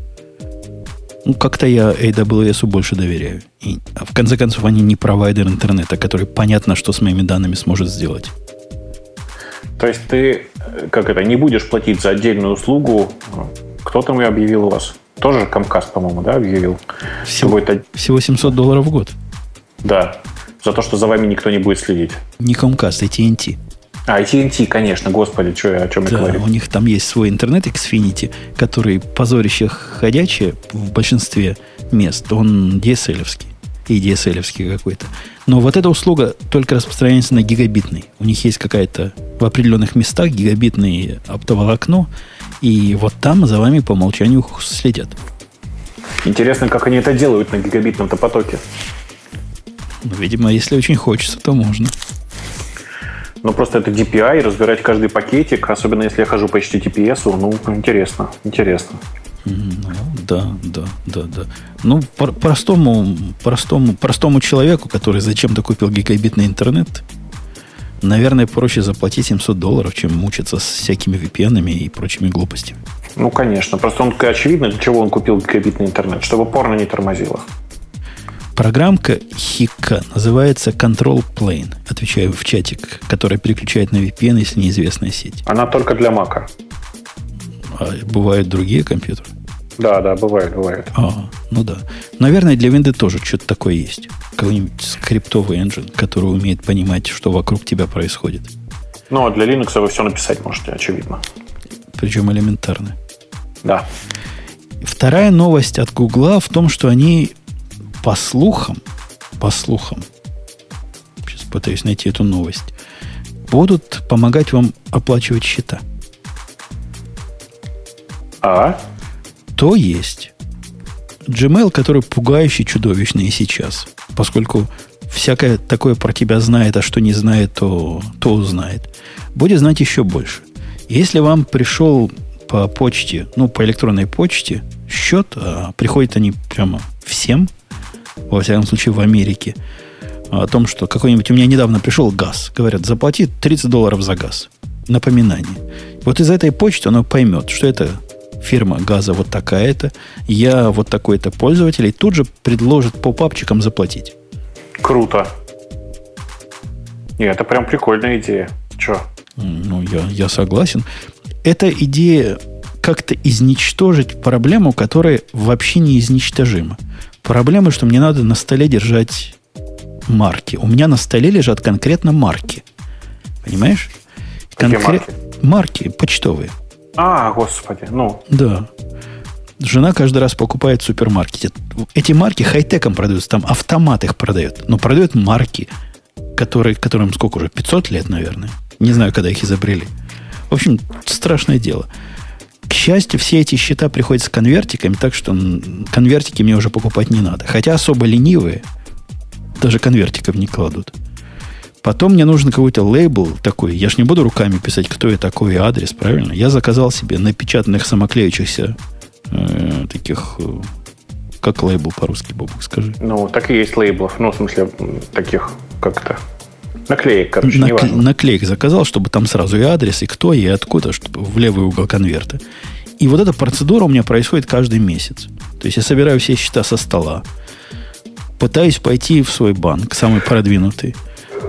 Ну, как-то я AWS больше доверяю. И, а в конце концов, они не провайдер интернета, который понятно, что с моими данными сможет сделать. То есть ты, как это, не будешь платить за отдельную услугу? Кто там и объявил у вас? Тоже Comcast, по-моему, да, объявил? Всего, это... всего 700 долларов в год. Да. За то, что за вами никто не будет следить. Не Comcast, а TNT. А, TNT, конечно, господи, что я, о чем да, я говорю. у них там есть свой интернет Xfinity, который позорище ходячее в большинстве мест. Он dsl и dsl какой-то. Но вот эта услуга только распространяется на гигабитный. У них есть какая-то в определенных местах гигабитное оптоволокно, и вот там за вами по умолчанию следят. Интересно, как они это делают на гигабитном-то потоке. Ну, видимо, если очень хочется, то можно. Ну, просто это DPI, разбирать каждый пакетик, особенно если я хожу по HTTPS, ну, интересно, интересно. Ну, да, да, да, да. Ну, простому, простому, простому человеку, который зачем-то купил гигабитный интернет, наверное, проще заплатить 700 долларов, чем мучиться с всякими VPN и прочими глупостями. Ну, конечно. Просто он очевидно, для чего он купил гигабитный интернет, чтобы порно не тормозило. Программка Хикка называется Control Plane. Отвечаю в чатик, которая переключает на VPN, если неизвестная сеть. Она только для Мака. А бывают другие компьютеры? Да, да, бывает, бывает. А, ну да. Наверное, для Windows тоже что-то такое есть. Какой-нибудь скриптовый engine, который умеет понимать, что вокруг тебя происходит. Ну, а для Linux вы все написать можете, очевидно. Причем элементарно. Да. Вторая новость от Гугла в том, что они по слухам, по слухам, сейчас пытаюсь найти эту новость, будут помогать вам оплачивать счета. А? То есть Gmail, который пугающий, чудовищный и сейчас, поскольку всякое такое про тебя знает, а что не знает, то, то узнает, будет знать еще больше. Если вам пришел по почте, ну, по электронной почте счет, а приходят они прямо всем – во всяком случае в Америке, о том, что какой-нибудь у меня недавно пришел газ. Говорят, заплати 30 долларов за газ. Напоминание. Вот из этой почты оно поймет, что это фирма газа вот такая-то, я вот такой-то пользователь, и тут же предложит по папчикам заплатить. Круто. Нет, это прям прикольная идея. Че? Ну, я, я согласен. Эта идея как-то изничтожить проблему, которая вообще не изничтожима. Проблема, что мне надо на столе держать марки. У меня на столе лежат конкретно марки. Понимаешь? Конкрет... марки? марки почтовые. А, господи, ну. Да. Жена каждый раз покупает в супермаркете. Эти марки хай-теком продаются, там автомат их продает. Но продают марки, которые, которым сколько уже, 500 лет, наверное. Не знаю, когда их изобрели. В общем, страшное дело. К счастью, все эти счета приходят с конвертиками, так что конвертики мне уже покупать не надо. Хотя особо ленивые даже конвертиков не кладут. Потом мне нужен какой-то лейбл такой. Я ж не буду руками писать, кто я такой, адрес, правильно? Я заказал себе напечатанных самоклеющихся э, таких... Э, как лейбл по-русски, Бобук, скажи? Ну, так и есть лейблов. Ну, в смысле, таких, как то Наклеек, короче, Накле- неважно. Наклеек заказал, чтобы там сразу и адрес, и кто, и откуда, чтобы в левый угол конверта. И вот эта процедура у меня происходит каждый месяц. То есть я собираю все счета со стола, пытаюсь пойти в свой банк, самый продвинутый,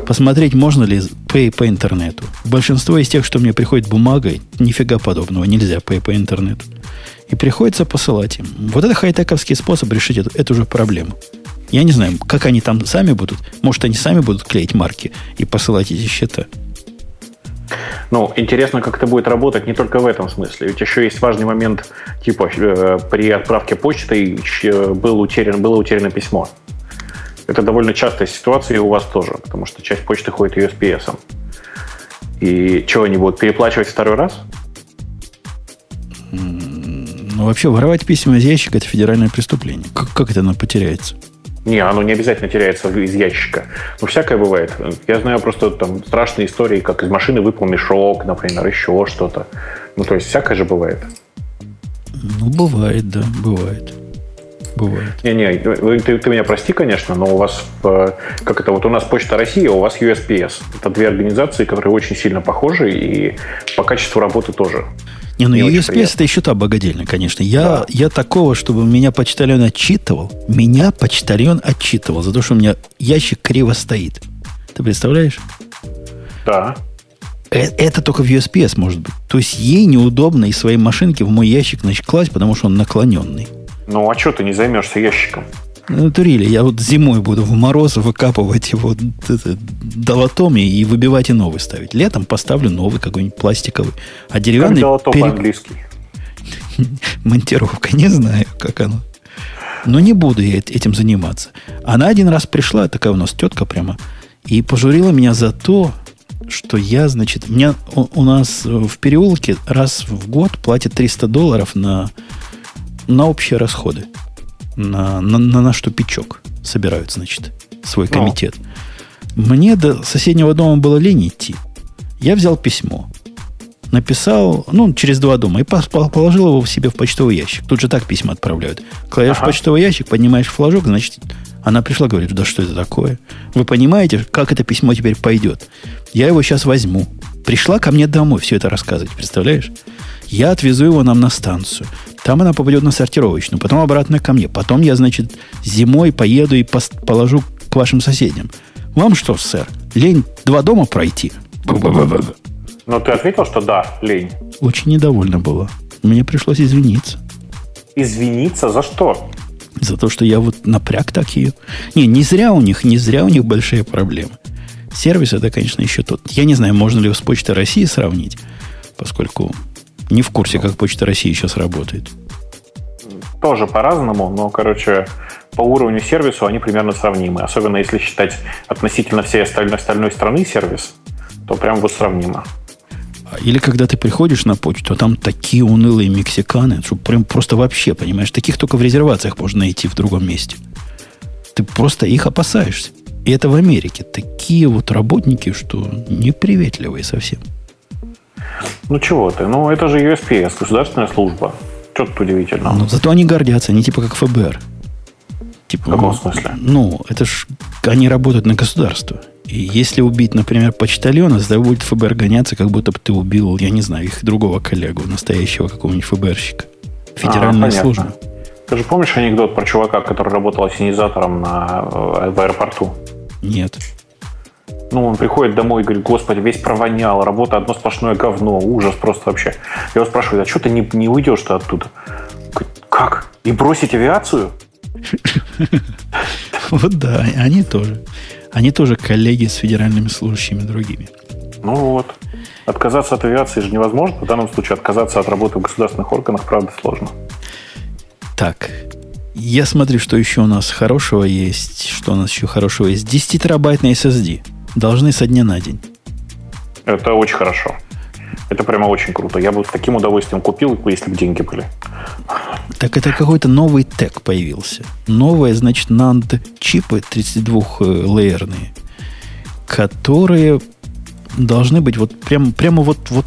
посмотреть, можно ли pay по интернету. Большинство из тех, что мне приходит бумагой, нифига подобного, нельзя pay по интернету. И приходится посылать им. Вот это хай-тековский способ решить эту, эту же проблему. Я не знаю, как они там сами будут. Может, они сами будут клеить марки и посылать эти счета. Ну, интересно, как это будет работать не только в этом смысле. Ведь еще есть важный момент, типа э, при отправке почты был утерян, было утеряно письмо. Это довольно частая ситуация и у вас тоже, потому что часть почты ходит USPS. И что, они будут переплачивать второй раз? Ну, вообще, воровать письма из ящика – это федеральное преступление. Как, как это оно потеряется? Не, оно не обязательно теряется из ящика. Ну, всякое бывает. Я знаю просто там страшные истории, как из машины выпал мешок, например, еще что-то. Ну, то есть всякое же бывает. Ну, бывает, да, бывает. Бывает. Не-не, ты, ты меня прости, конечно, но у вас, как это, вот у нас Почта России, а у вас USPS. Это две организации, которые очень сильно похожи и по качеству работы тоже. Не, ну не USPS это еще та богадельня, конечно. Я, да. я такого, чтобы меня почтальон отчитывал, меня почтальон отчитывал за то, что у меня ящик криво стоит. Ты представляешь? Да. Это, это только в USPS может быть. То есть ей неудобно из своей машинки в мой ящик значит, класть, потому что он наклоненный. Ну, а что ты не займешься ящиком? Ну, турили, я вот зимой буду в мороз выкапывать его долотом и выбивать и новый ставить. Летом поставлю новый какой-нибудь пластиковый. А деревянный... Как долото перек... по-английски? Монтировка, не знаю, как оно. Но не буду я этим заниматься. Она один раз пришла, такая у нас тетка прямо, и пожурила меня за то, что я, значит, меня, у, у нас в переулке раз в год платят 300 долларов на на общие расходы. На, на, на наш тупичок собирают, значит, свой комитет. Но. Мне до соседнего дома было лень идти. Я взял письмо. Написал, ну, через два дома, и положил его в себе в почтовый ящик. Тут же так письма отправляют. Кладешь ага. в почтовый ящик, поднимаешь флажок, значит, она пришла, говорит, да что это такое? Вы понимаете, как это письмо теперь пойдет? Я его сейчас возьму. Пришла ко мне домой все это рассказывать, представляешь? Я отвезу его нам на станцию. Там она попадет на сортировочную, потом обратно ко мне. Потом я, значит, зимой поеду и положу к вашим соседям. Вам что, сэр, лень два дома пройти? Но ты ответил, что да, лень. Очень недовольна была. Мне пришлось извиниться. Извиниться за что? За то, что я вот напряг такие. Не, не зря у них, не зря у них большие проблемы. Сервис это, конечно, еще тот. Я не знаю, можно ли его с Почтой России сравнить, поскольку не в курсе, как Почта России сейчас работает. Тоже по-разному, но, короче, по уровню сервису они примерно сравнимы. Особенно если считать относительно всей остальной, остальной страны сервис, то прям вот сравнимо. А, или когда ты приходишь на почту, а там такие унылые мексиканы, что прям просто вообще, понимаешь, таких только в резервациях можно найти в другом месте. Ты просто их опасаешься. И это в Америке. Такие вот работники, что неприветливые совсем. Ну чего ты? Ну это же USPS, государственная служба. Что тут удивительно? Ну, зато они гордятся, они типа как ФБР. Типа, в каком ну, смысле? Ну, это ж они работают на государство. И если убить, например, почтальона, тогда будет ФБР гоняться, как будто бы ты убил, я не знаю, их другого коллегу, настоящего какого-нибудь ФБРщика. Федеральная а, служба. Ты же помнишь анекдот про чувака, который работал ассенизатором на, э, в аэропорту? Нет. Ну, он приходит домой и говорит, господи, весь провонял, работа одно сплошное говно, ужас просто вообще. Я его спрашиваю, а что ты не, не уйдешь-то оттуда? Говорит, как? И бросить авиацию? Вот да, они тоже. Они тоже коллеги с федеральными служащими другими. Ну вот. Отказаться от авиации же невозможно. В данном случае отказаться от работы в государственных органах, правда, сложно. Так, я смотрю, что еще у нас хорошего есть. Что у нас еще хорошего есть? 10 терабайтный SSD. Должны со дня на день. Это очень хорошо. Это прямо очень круто. Я бы с таким удовольствием купил, если бы деньги были. Так это какой-то новый тег появился. Новые, значит, NAND чипы 32-лейерные, которые должны быть вот прямо, прямо вот, вот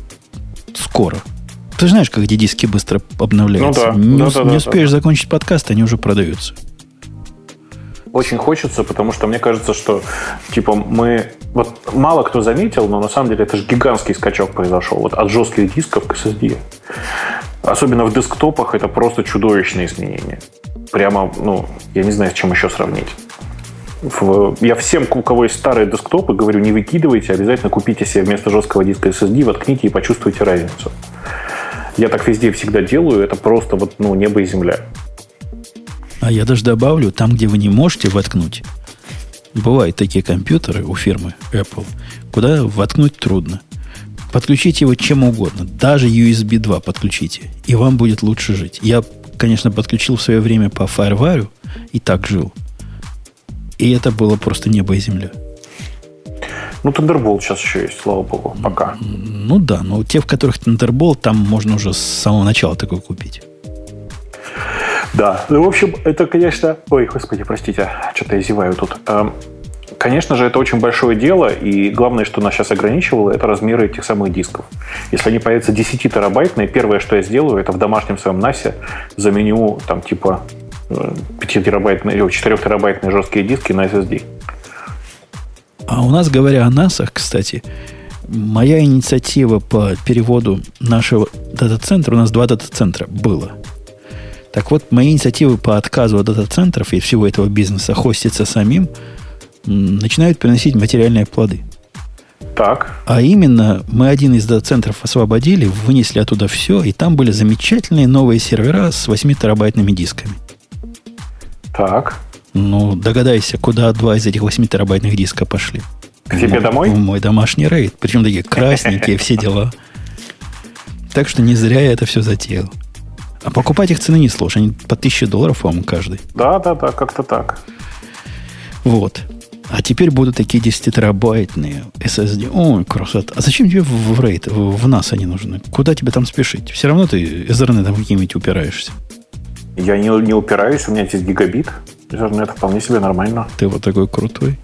скоро. Ты знаешь, как эти диски быстро обновляются. Ну, да. Не, да, да, не да, успеешь да. закончить подкаст, они уже продаются очень хочется, потому что мне кажется, что типа мы... Вот мало кто заметил, но на самом деле это же гигантский скачок произошел. Вот от жестких дисков к SSD. Особенно в десктопах это просто чудовищные изменения. Прямо, ну, я не знаю, с чем еще сравнить. Я всем, у кого есть старые десктопы, говорю, не выкидывайте, обязательно купите себе вместо жесткого диска SSD, воткните и почувствуйте разницу. Я так везде всегда делаю, это просто вот, ну, небо и земля. А я даже добавлю, там, где вы не можете воткнуть, бывают такие компьютеры у фирмы Apple, куда воткнуть трудно. Подключите его чем угодно, даже USB 2 подключите, и вам будет лучше жить. Я, конечно, подключил в свое время по FireWire и так жил. И это было просто небо и земля. Ну, Thunderbolt сейчас еще есть, слава богу, пока. Ну да, но те, в которых Thunderbolt, там можно уже с самого начала такой купить. Да, ну, в общем, это, конечно... Ой, господи, простите, что-то я зеваю тут. Эм, конечно же, это очень большое дело, и главное, что нас сейчас ограничивало, это размеры этих самых дисков. Если они появятся 10 терабайтные, первое, что я сделаю, это в домашнем своем NAS заменю там типа 5 терабайтные или 4 терабайтные жесткие диски на SSD. А у нас, говоря о NAS, кстати, моя инициатива по переводу нашего дата-центра, у нас два дата-центра было – так вот, мои инициативы по отказу от дата-центров и всего этого бизнеса хоститься самим начинают приносить материальные плоды. Так. А именно, мы один из дата-центров освободили, вынесли оттуда все, и там были замечательные новые сервера с 8-терабайтными дисками. Так. Ну, догадайся, куда два из этих 8-терабайтных диска пошли. К тебе в домой? В мой домашний рейд. Причем такие красненькие, все дела. Так что не зря я это все затеял. А покупать их цены не сложно. Они по 1000 долларов, по-моему, каждый. Да, да, да, как-то так. Вот. А теперь будут такие 10-терабайтные SSD. Ой, красота. А зачем тебе в, RAID, в, NAS они нужны? Куда тебе там спешить? Все равно ты Ethernet каким-нибудь упираешься. Я не, не упираюсь, у меня здесь гигабит. Ethernet вполне себе нормально. Ты вот такой крутой.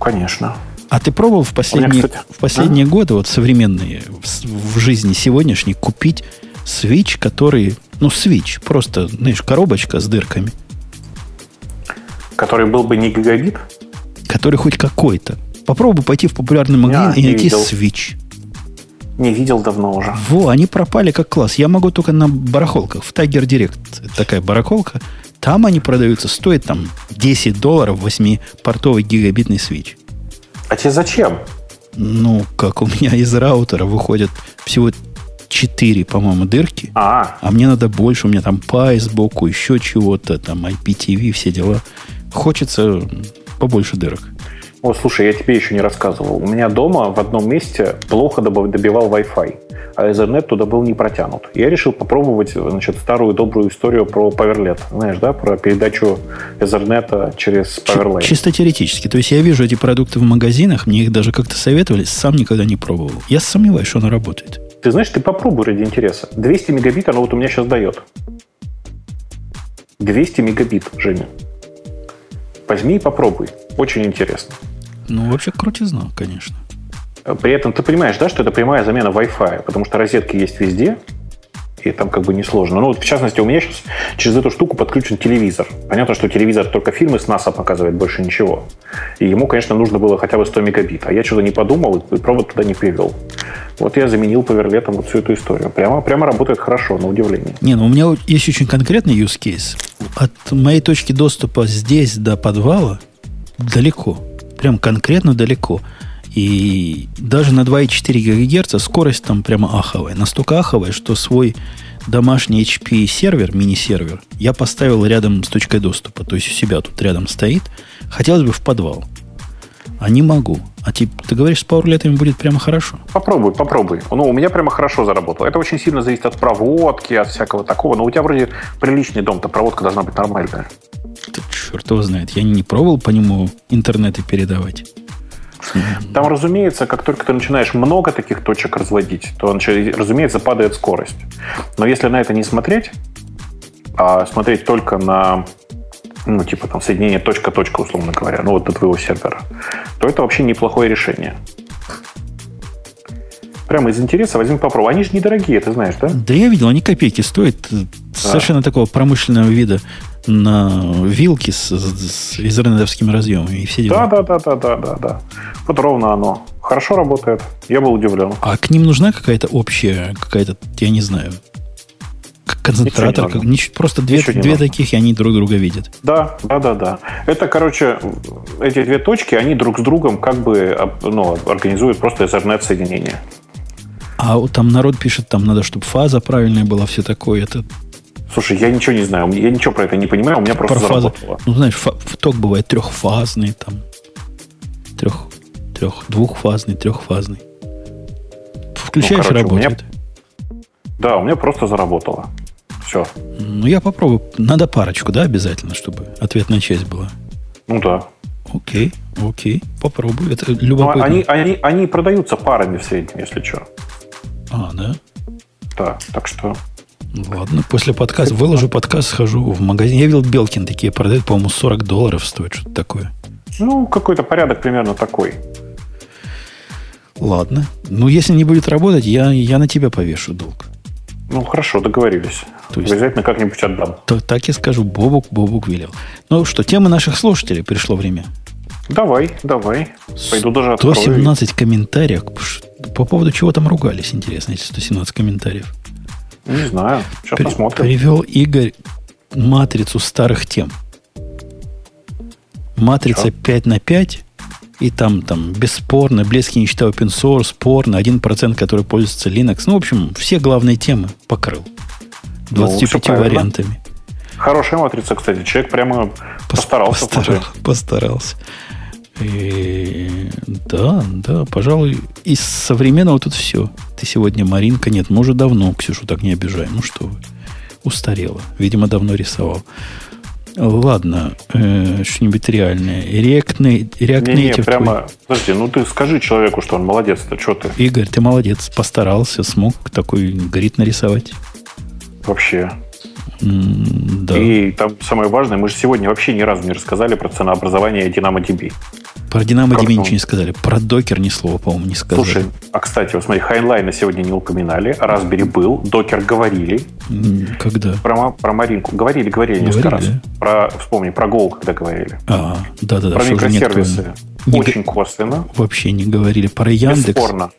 Конечно. А ты пробовал в последние, меня, кстати, в последние а? годы, вот современные, в, в жизни сегодняшней, купить свич, который ну, Switch, просто, знаешь, коробочка с дырками. Который был бы не гигабит? Который хоть какой-то. Попробуй пойти в популярный магазин Я и найти видел. Switch. Не видел давно уже. Во, они пропали как класс. Я могу только на барахолках. В Tiger Direct такая барахолка. Там они продаются, стоит там 10 долларов 8-портовый гигабитный Switch. А тебе зачем? Ну, как у меня из раутера выходят всего 4, по-моему, дырки. А. а мне надо больше. У меня там PI сбоку, еще чего-то, там IPTV, все дела. Хочется побольше дырок. О, слушай, я тебе еще не рассказывал. У меня дома в одном месте плохо добивал Wi-Fi, а Ethernet туда был не протянут. Я решил попробовать значит, старую добрую историю про PowerLed. Знаешь, да, про передачу Ethernet через PowerLed. Чисто теоретически. То есть я вижу эти продукты в магазинах, мне их даже как-то советовали, сам никогда не пробовал. Я сомневаюсь, что оно работает. Ты знаешь, ты попробуй ради интереса. 200 мегабит оно вот у меня сейчас дает. 200 мегабит, Женя. Возьми и попробуй. Очень интересно. Ну, вообще крутизна, конечно. При этом ты понимаешь, да, что это прямая замена Wi-Fi, потому что розетки есть везде, и там как бы несложно. Ну, вот в частности, у меня сейчас через эту штуку подключен телевизор. Понятно, что телевизор только фильмы с НАСА показывает, больше ничего. И ему, конечно, нужно было хотя бы 100 мегабит. А я что-то не подумал и провод туда не привел. Вот я заменил поверлетом вот всю эту историю. Прямо, прямо работает хорошо, на удивление. Не, ну у меня есть очень конкретный use case. От моей точки доступа здесь до подвала далеко. Прям конкретно далеко. И даже на 2,4 ГГц скорость там прямо аховая. Настолько аховая, что свой домашний HP сервер, мини-сервер, я поставил рядом с точкой доступа. То есть у себя тут рядом стоит. Хотелось бы в подвал. А не могу. А типа, ты говоришь, с пауэрлетами будет прямо хорошо? Попробуй, попробуй. Ну, у меня прямо хорошо заработало. Это очень сильно зависит от проводки, от всякого такого. Но у тебя вроде приличный дом-то, проводка должна быть нормальная. Да черт его знает. Я не пробовал по нему интернеты передавать. Там, разумеется, как только ты начинаешь много таких точек разводить, то, разумеется, падает скорость. Но если на это не смотреть, а смотреть только на ну, типа там соединение точка-точка, условно говоря, ну вот до твоего сервера, то это вообще неплохое решение. Прямо из интереса возьми попробуй. Они же недорогие, ты знаешь, да? Да я видел, они копейки стоят. Да. Совершенно такого промышленного вида на вилке с, с изернетовскими разъемами и все дела. Да, да, да, да, да, да, да. Вот ровно оно. Хорошо работает. Я был удивлен. А к ним нужна какая-то общая, какая-то, я не знаю, концентратор, как, ничего, просто две, две таких, и они друг друга видят. Да, да, да, да. Это, короче, эти две точки, они друг с другом как бы ну, организуют просто Ethernet соединение. А там народ пишет, там надо, чтобы фаза правильная была, все такое. Это Слушай, я ничего не знаю, я ничего про это не понимаю, у меня просто про заработало. Ну, знаешь, ток бывает трехфазный, там, трех, трех, двухфазный, трехфазный. Включаешь, ну, короче, работает. У меня, да, у меня просто заработало. Все. Ну, я попробую. Надо парочку, да, обязательно, чтобы ответная часть была? Ну, да. Окей, окей, попробую. Это любопытно. Но они, они, они продаются парами в среднем, если что. А, да? Да, так что Ладно, после подкаста, выложу подкаст, схожу в магазин. Я видел Белкин такие продают, по-моему, 40 долларов стоит, что-то такое. Ну, какой-то порядок примерно такой. Ладно. Ну, если не будет работать, я, я на тебя повешу долг. Ну, хорошо, договорились. То есть, Обязательно как-нибудь отдам. То, так и скажу, Бобук, Бобук велел. Ну что, тема наших слушателей пришло время. Давай, давай. Пойду даже открою. 117 комментариев. По поводу чего там ругались, интересно, если 117 комментариев. Не знаю. Сейчас При, посмотрим. Привел Игорь матрицу старых тем. Матрица Что? 5 на 5 и там, там бесспорно, блески не считаю open source, спорно, 1%, который пользуется Linux. Ну, в общем, все главные темы покрыл. 25 ну, вариантами. Хорошая матрица, кстати. Человек прямо постарался. Постарал, постарался. И, да, да, пожалуй, из современного тут все. Ты сегодня Маринка, нет, мы уже давно Ксюшу так не обижаем. Ну что вы, устарела. Видимо, давно рисовал. Ладно, э, что-нибудь реальное. React, React не, не, прямо, подожди, ну ты скажи человеку, что он молодец-то, что ты? Игорь, ты молодец, постарался, смог такой грит нарисовать. Вообще. Да. И там самое важное, мы же сегодня вообще ни разу не рассказали про ценообразование DynamoDB. Про DynamoDB ничего не сказали. Про докер ни слова, по-моему, не сказали. Слушай, а кстати, вот смотри, Хайнлайна сегодня не упоминали, Raspberry был, докер говорили. Когда? Про, про Маринку. Говорили, говорили, говорили несколько раз. Про, вспомни, про Go, когда говорили. А, да-да-да. Про микросервисы. Нет, Очень косвенно. Вообще не говорили. Про Яндекс. Бесспорно.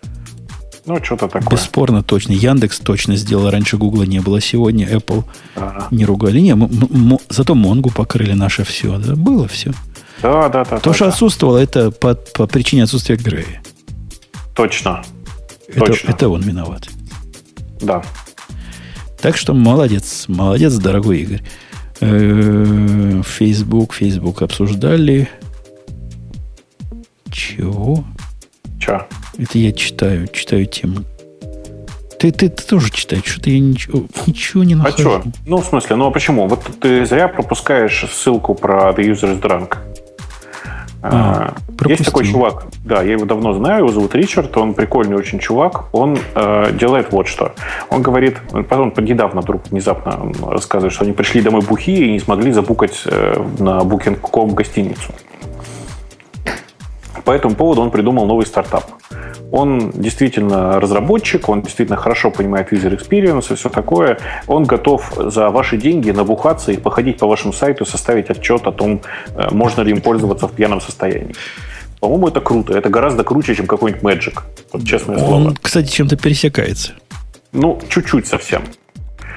Ну, что-то такое. Бесспорно точно. Яндекс точно сделал. Раньше Гугла не было сегодня. Apple ага. не ругали. Не, зато Монгу покрыли наше все. Да? Было все. Да, да, да. То, да, что да. отсутствовало, это по, по причине отсутствия Грея. Точно. Это, Точно. это он виноват. Да. Так что молодец, молодец, дорогой Игорь. Э, Facebook, Facebook обсуждали. Чего? Че? Это я читаю, читаю тему. Ты, ты, ты тоже читаешь, что-то я ничего, ничего не нахожу. А что? Ну, в смысле, ну а почему? Вот ты зря пропускаешь ссылку про The User's Drunk. А, Есть такой чувак, да, я его давно знаю, его зовут Ричард, он прикольный очень чувак, он э, делает вот что. Он говорит, потом недавно вдруг внезапно рассказывает, что они пришли домой бухие и не смогли забукать э, на Booking.com гостиницу. По этому поводу он придумал новый стартап. Он действительно разработчик, он действительно хорошо понимает user experience и все такое. Он готов за ваши деньги набухаться и походить по вашему сайту, составить отчет о том, э, можно ли им пользоваться в пьяном состоянии. По-моему, это круто. Это гораздо круче, чем какой-нибудь Magic. Вот честное Он, слово. кстати, чем-то пересекается. Ну, чуть-чуть совсем.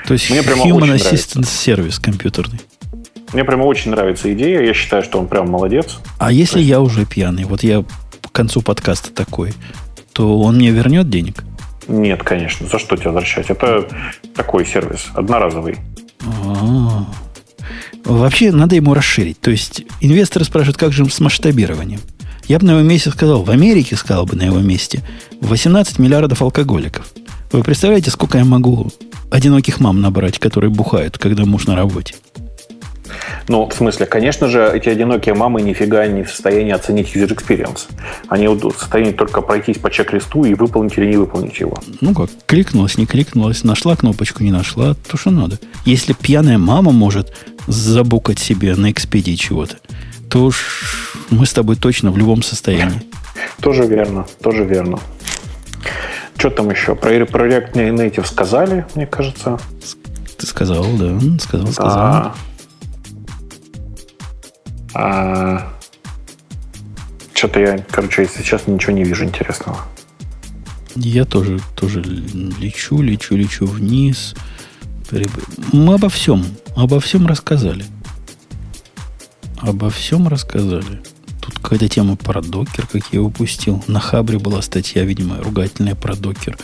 То есть Мне Human Assistant сервис компьютерный. Мне прямо очень нравится идея. Я считаю, что он прям молодец. А если есть... я уже пьяный? Вот я к концу подкаста такой то он мне вернет денег? Нет, конечно. За что тебе возвращать? Это такой сервис, одноразовый. А-а-а. Вообще надо ему расширить. То есть инвесторы спрашивают, как же с масштабированием. Я бы на его месте сказал, в Америке сказал бы на его месте, 18 миллиардов алкоголиков. Вы представляете, сколько я могу одиноких мам набрать, которые бухают, когда муж на работе? Ну, в смысле, конечно же, эти одинокие мамы нифига не в состоянии оценить user experience. Они в состоянии только пройтись по чек-листу и выполнить или не выполнить его. Ну как, кликнулась, не кликнулась, нашла кнопочку, не нашла, то что надо. Если пьяная мама может забукать себе на экспедии чего-то, то уж мы с тобой точно в любом состоянии. Тоже верно, тоже верно. Что там еще? Про, про React Native сказали, мне кажется. Ты сказал, да? Сказал, сказал. А, а... Что-то я, короче, сейчас ничего не вижу интересного. Я тоже, тоже лечу, лечу, лечу вниз. Мы обо всем, обо всем рассказали. Обо всем рассказали. Тут какая-то тема про докер, как я упустил. На Хабре была статья, видимо, ругательная про докер.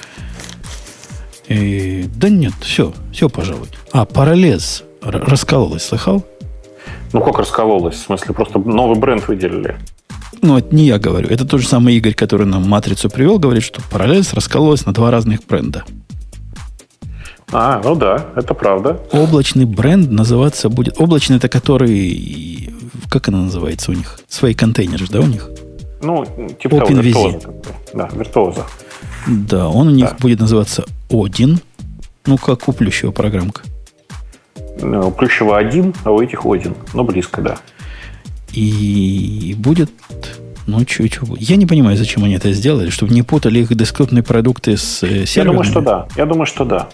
И... Да нет, все, все, пожалуй. А, паралез раскололась, слыхал? Ну, как раскололась? В смысле, просто новый бренд выделили? Ну, это не я говорю. Это тот же самый Игорь, который нам матрицу привел, говорит, что Parallels раскололась на два разных бренда. А, ну да, это правда. Облачный бренд называться будет... Облачный это который... Как она называется у них? Свои контейнеры, да, у них? Ну, типа OpenVZ. того, Да, виртуоза. Да, он у них да. будет называться Один. Ну, как у Плющева программка. У Плющева один, а у этих один. Ну, близко, да. И будет ну, чуть Я не понимаю, зачем они это сделали, чтобы не путали их десктопные продукты с серверами. Я думаю, что да. Я думаю, что да.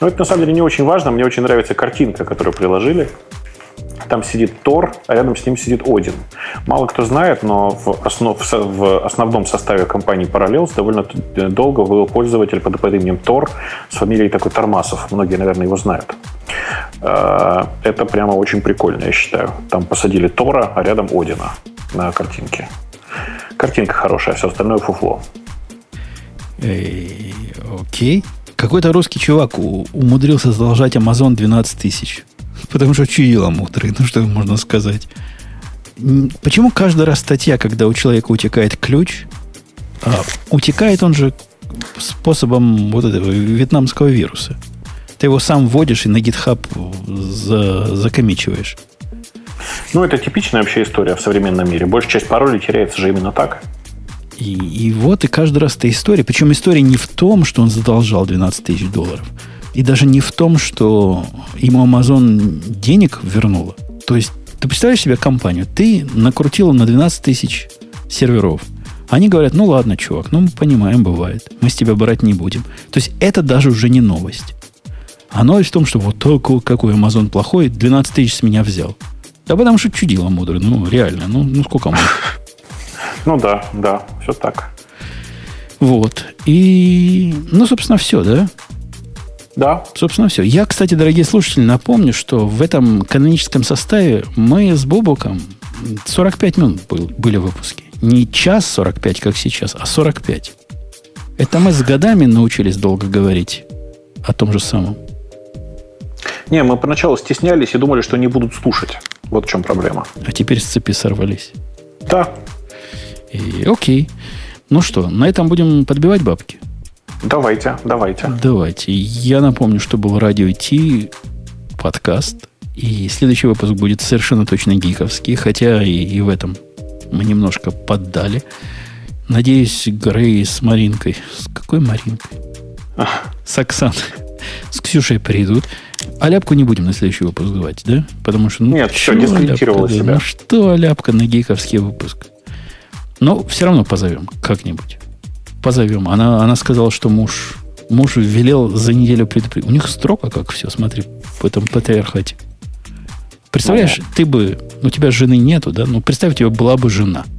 Но это на самом деле не очень важно. Мне очень нравится картинка, которую приложили. Там сидит Тор, а рядом с ним сидит Один. Мало кто знает, но в, основ, в основном составе компании Parallels довольно долго был пользователь под, именем Тор с фамилией такой Тормасов. Многие, наверное, его знают. А, это прямо очень прикольно, я считаю. Там посадили Тора, а рядом Одина на картинке. Картинка хорошая, все остальное фуфло. Окей. Какой-то русский чувак умудрился задолжать Amazon 12 тысяч. Потому что чуила мудрый, ну что можно сказать. Почему каждый раз статья, когда у человека утекает ключ, а утекает он же способом вот этого вьетнамского вируса. Ты его сам вводишь и на GitHub за, закомичиваешь. Ну, это типичная вообще история в современном мире. Большая часть паролей теряется же именно так. И, и вот и каждый раз эта история. Причем история не в том, что он задолжал 12 тысяч долларов. И даже не в том, что ему Amazon денег вернула. То есть, ты представляешь себе компанию? Ты накрутила на 12 тысяч серверов. Они говорят, ну ладно, чувак, ну мы понимаем, бывает. Мы с тебя брать не будем. То есть, это даже уже не новость. А новость в том, что вот такой, какой Amazon плохой, 12 тысяч с меня взял. Да потому что чудило мудрый. Ну, реально. Ну, ну сколько можно? Ну да, да, все так. Вот. И, ну, собственно, все, да? Да. Собственно, все. Я, кстати, дорогие слушатели, напомню, что в этом каноническом составе мы с Бобуком 45 минут был, были выпуски. Не час 45, как сейчас, а 45. Это мы с годами научились долго говорить о том же самом. Не, мы поначалу стеснялись и думали, что не будут слушать. Вот в чем проблема. А теперь с цепи сорвались. Да. И, окей. Ну что, на этом будем подбивать бабки? Давайте, давайте. Давайте. Я напомню, что был радио Ти подкаст. И следующий выпуск будет совершенно точно гиковский, хотя и, и в этом мы немножко поддали. Надеюсь, Грей с Маринкой. С какой Маринкой? С Оксаной. С Ксюшей придут. А ляпку не будем на следующий выпуск звать, да? Потому что... Ну, Нет, все, дискредитировала себя. Ну что ляпка на гиковский выпуск? Но все равно позовем как-нибудь. Позовем. Она, она сказала, что муж, муж велел за неделю предупредить. У них строго как все, смотри, в этом патриархате. Представляешь, ну, ты бы... У тебя жены нету, да? Ну, представь, у тебя была бы жена –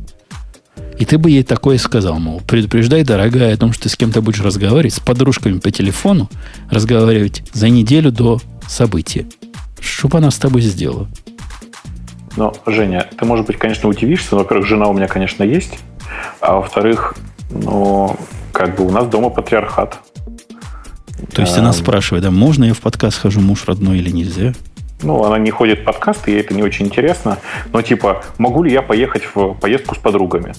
и ты бы ей такое сказал, мол, предупреждай, дорогая, о том, что ты с кем-то будешь разговаривать, с подружками по телефону, разговаривать за неделю до события. Что бы она с тобой сделала? Но, Женя, ты, может быть, конечно, удивишься, но, во-первых, жена у меня, конечно, есть, а во-вторых, ну, как бы у нас дома патриархат. То есть она спрашивает, а можно я в подкаст хожу, муж родной или нельзя? ну, она не ходит в подкасты, ей это не очень интересно, но типа, могу ли я поехать в поездку с подругами?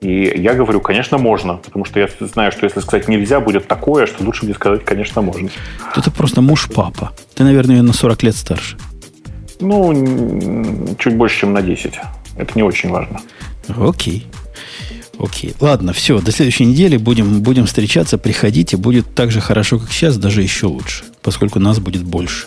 И я говорю, конечно, можно, потому что я знаю, что если сказать нельзя, будет такое, что лучше мне сказать, конечно, можно. Это просто муж-папа. Ты, наверное, на 40 лет старше. Ну, чуть больше, чем на 10. Это не очень важно. Окей. Окей. Ладно, все, до следующей недели будем, будем встречаться, приходите, будет так же хорошо, как сейчас, даже еще лучше, поскольку нас будет больше.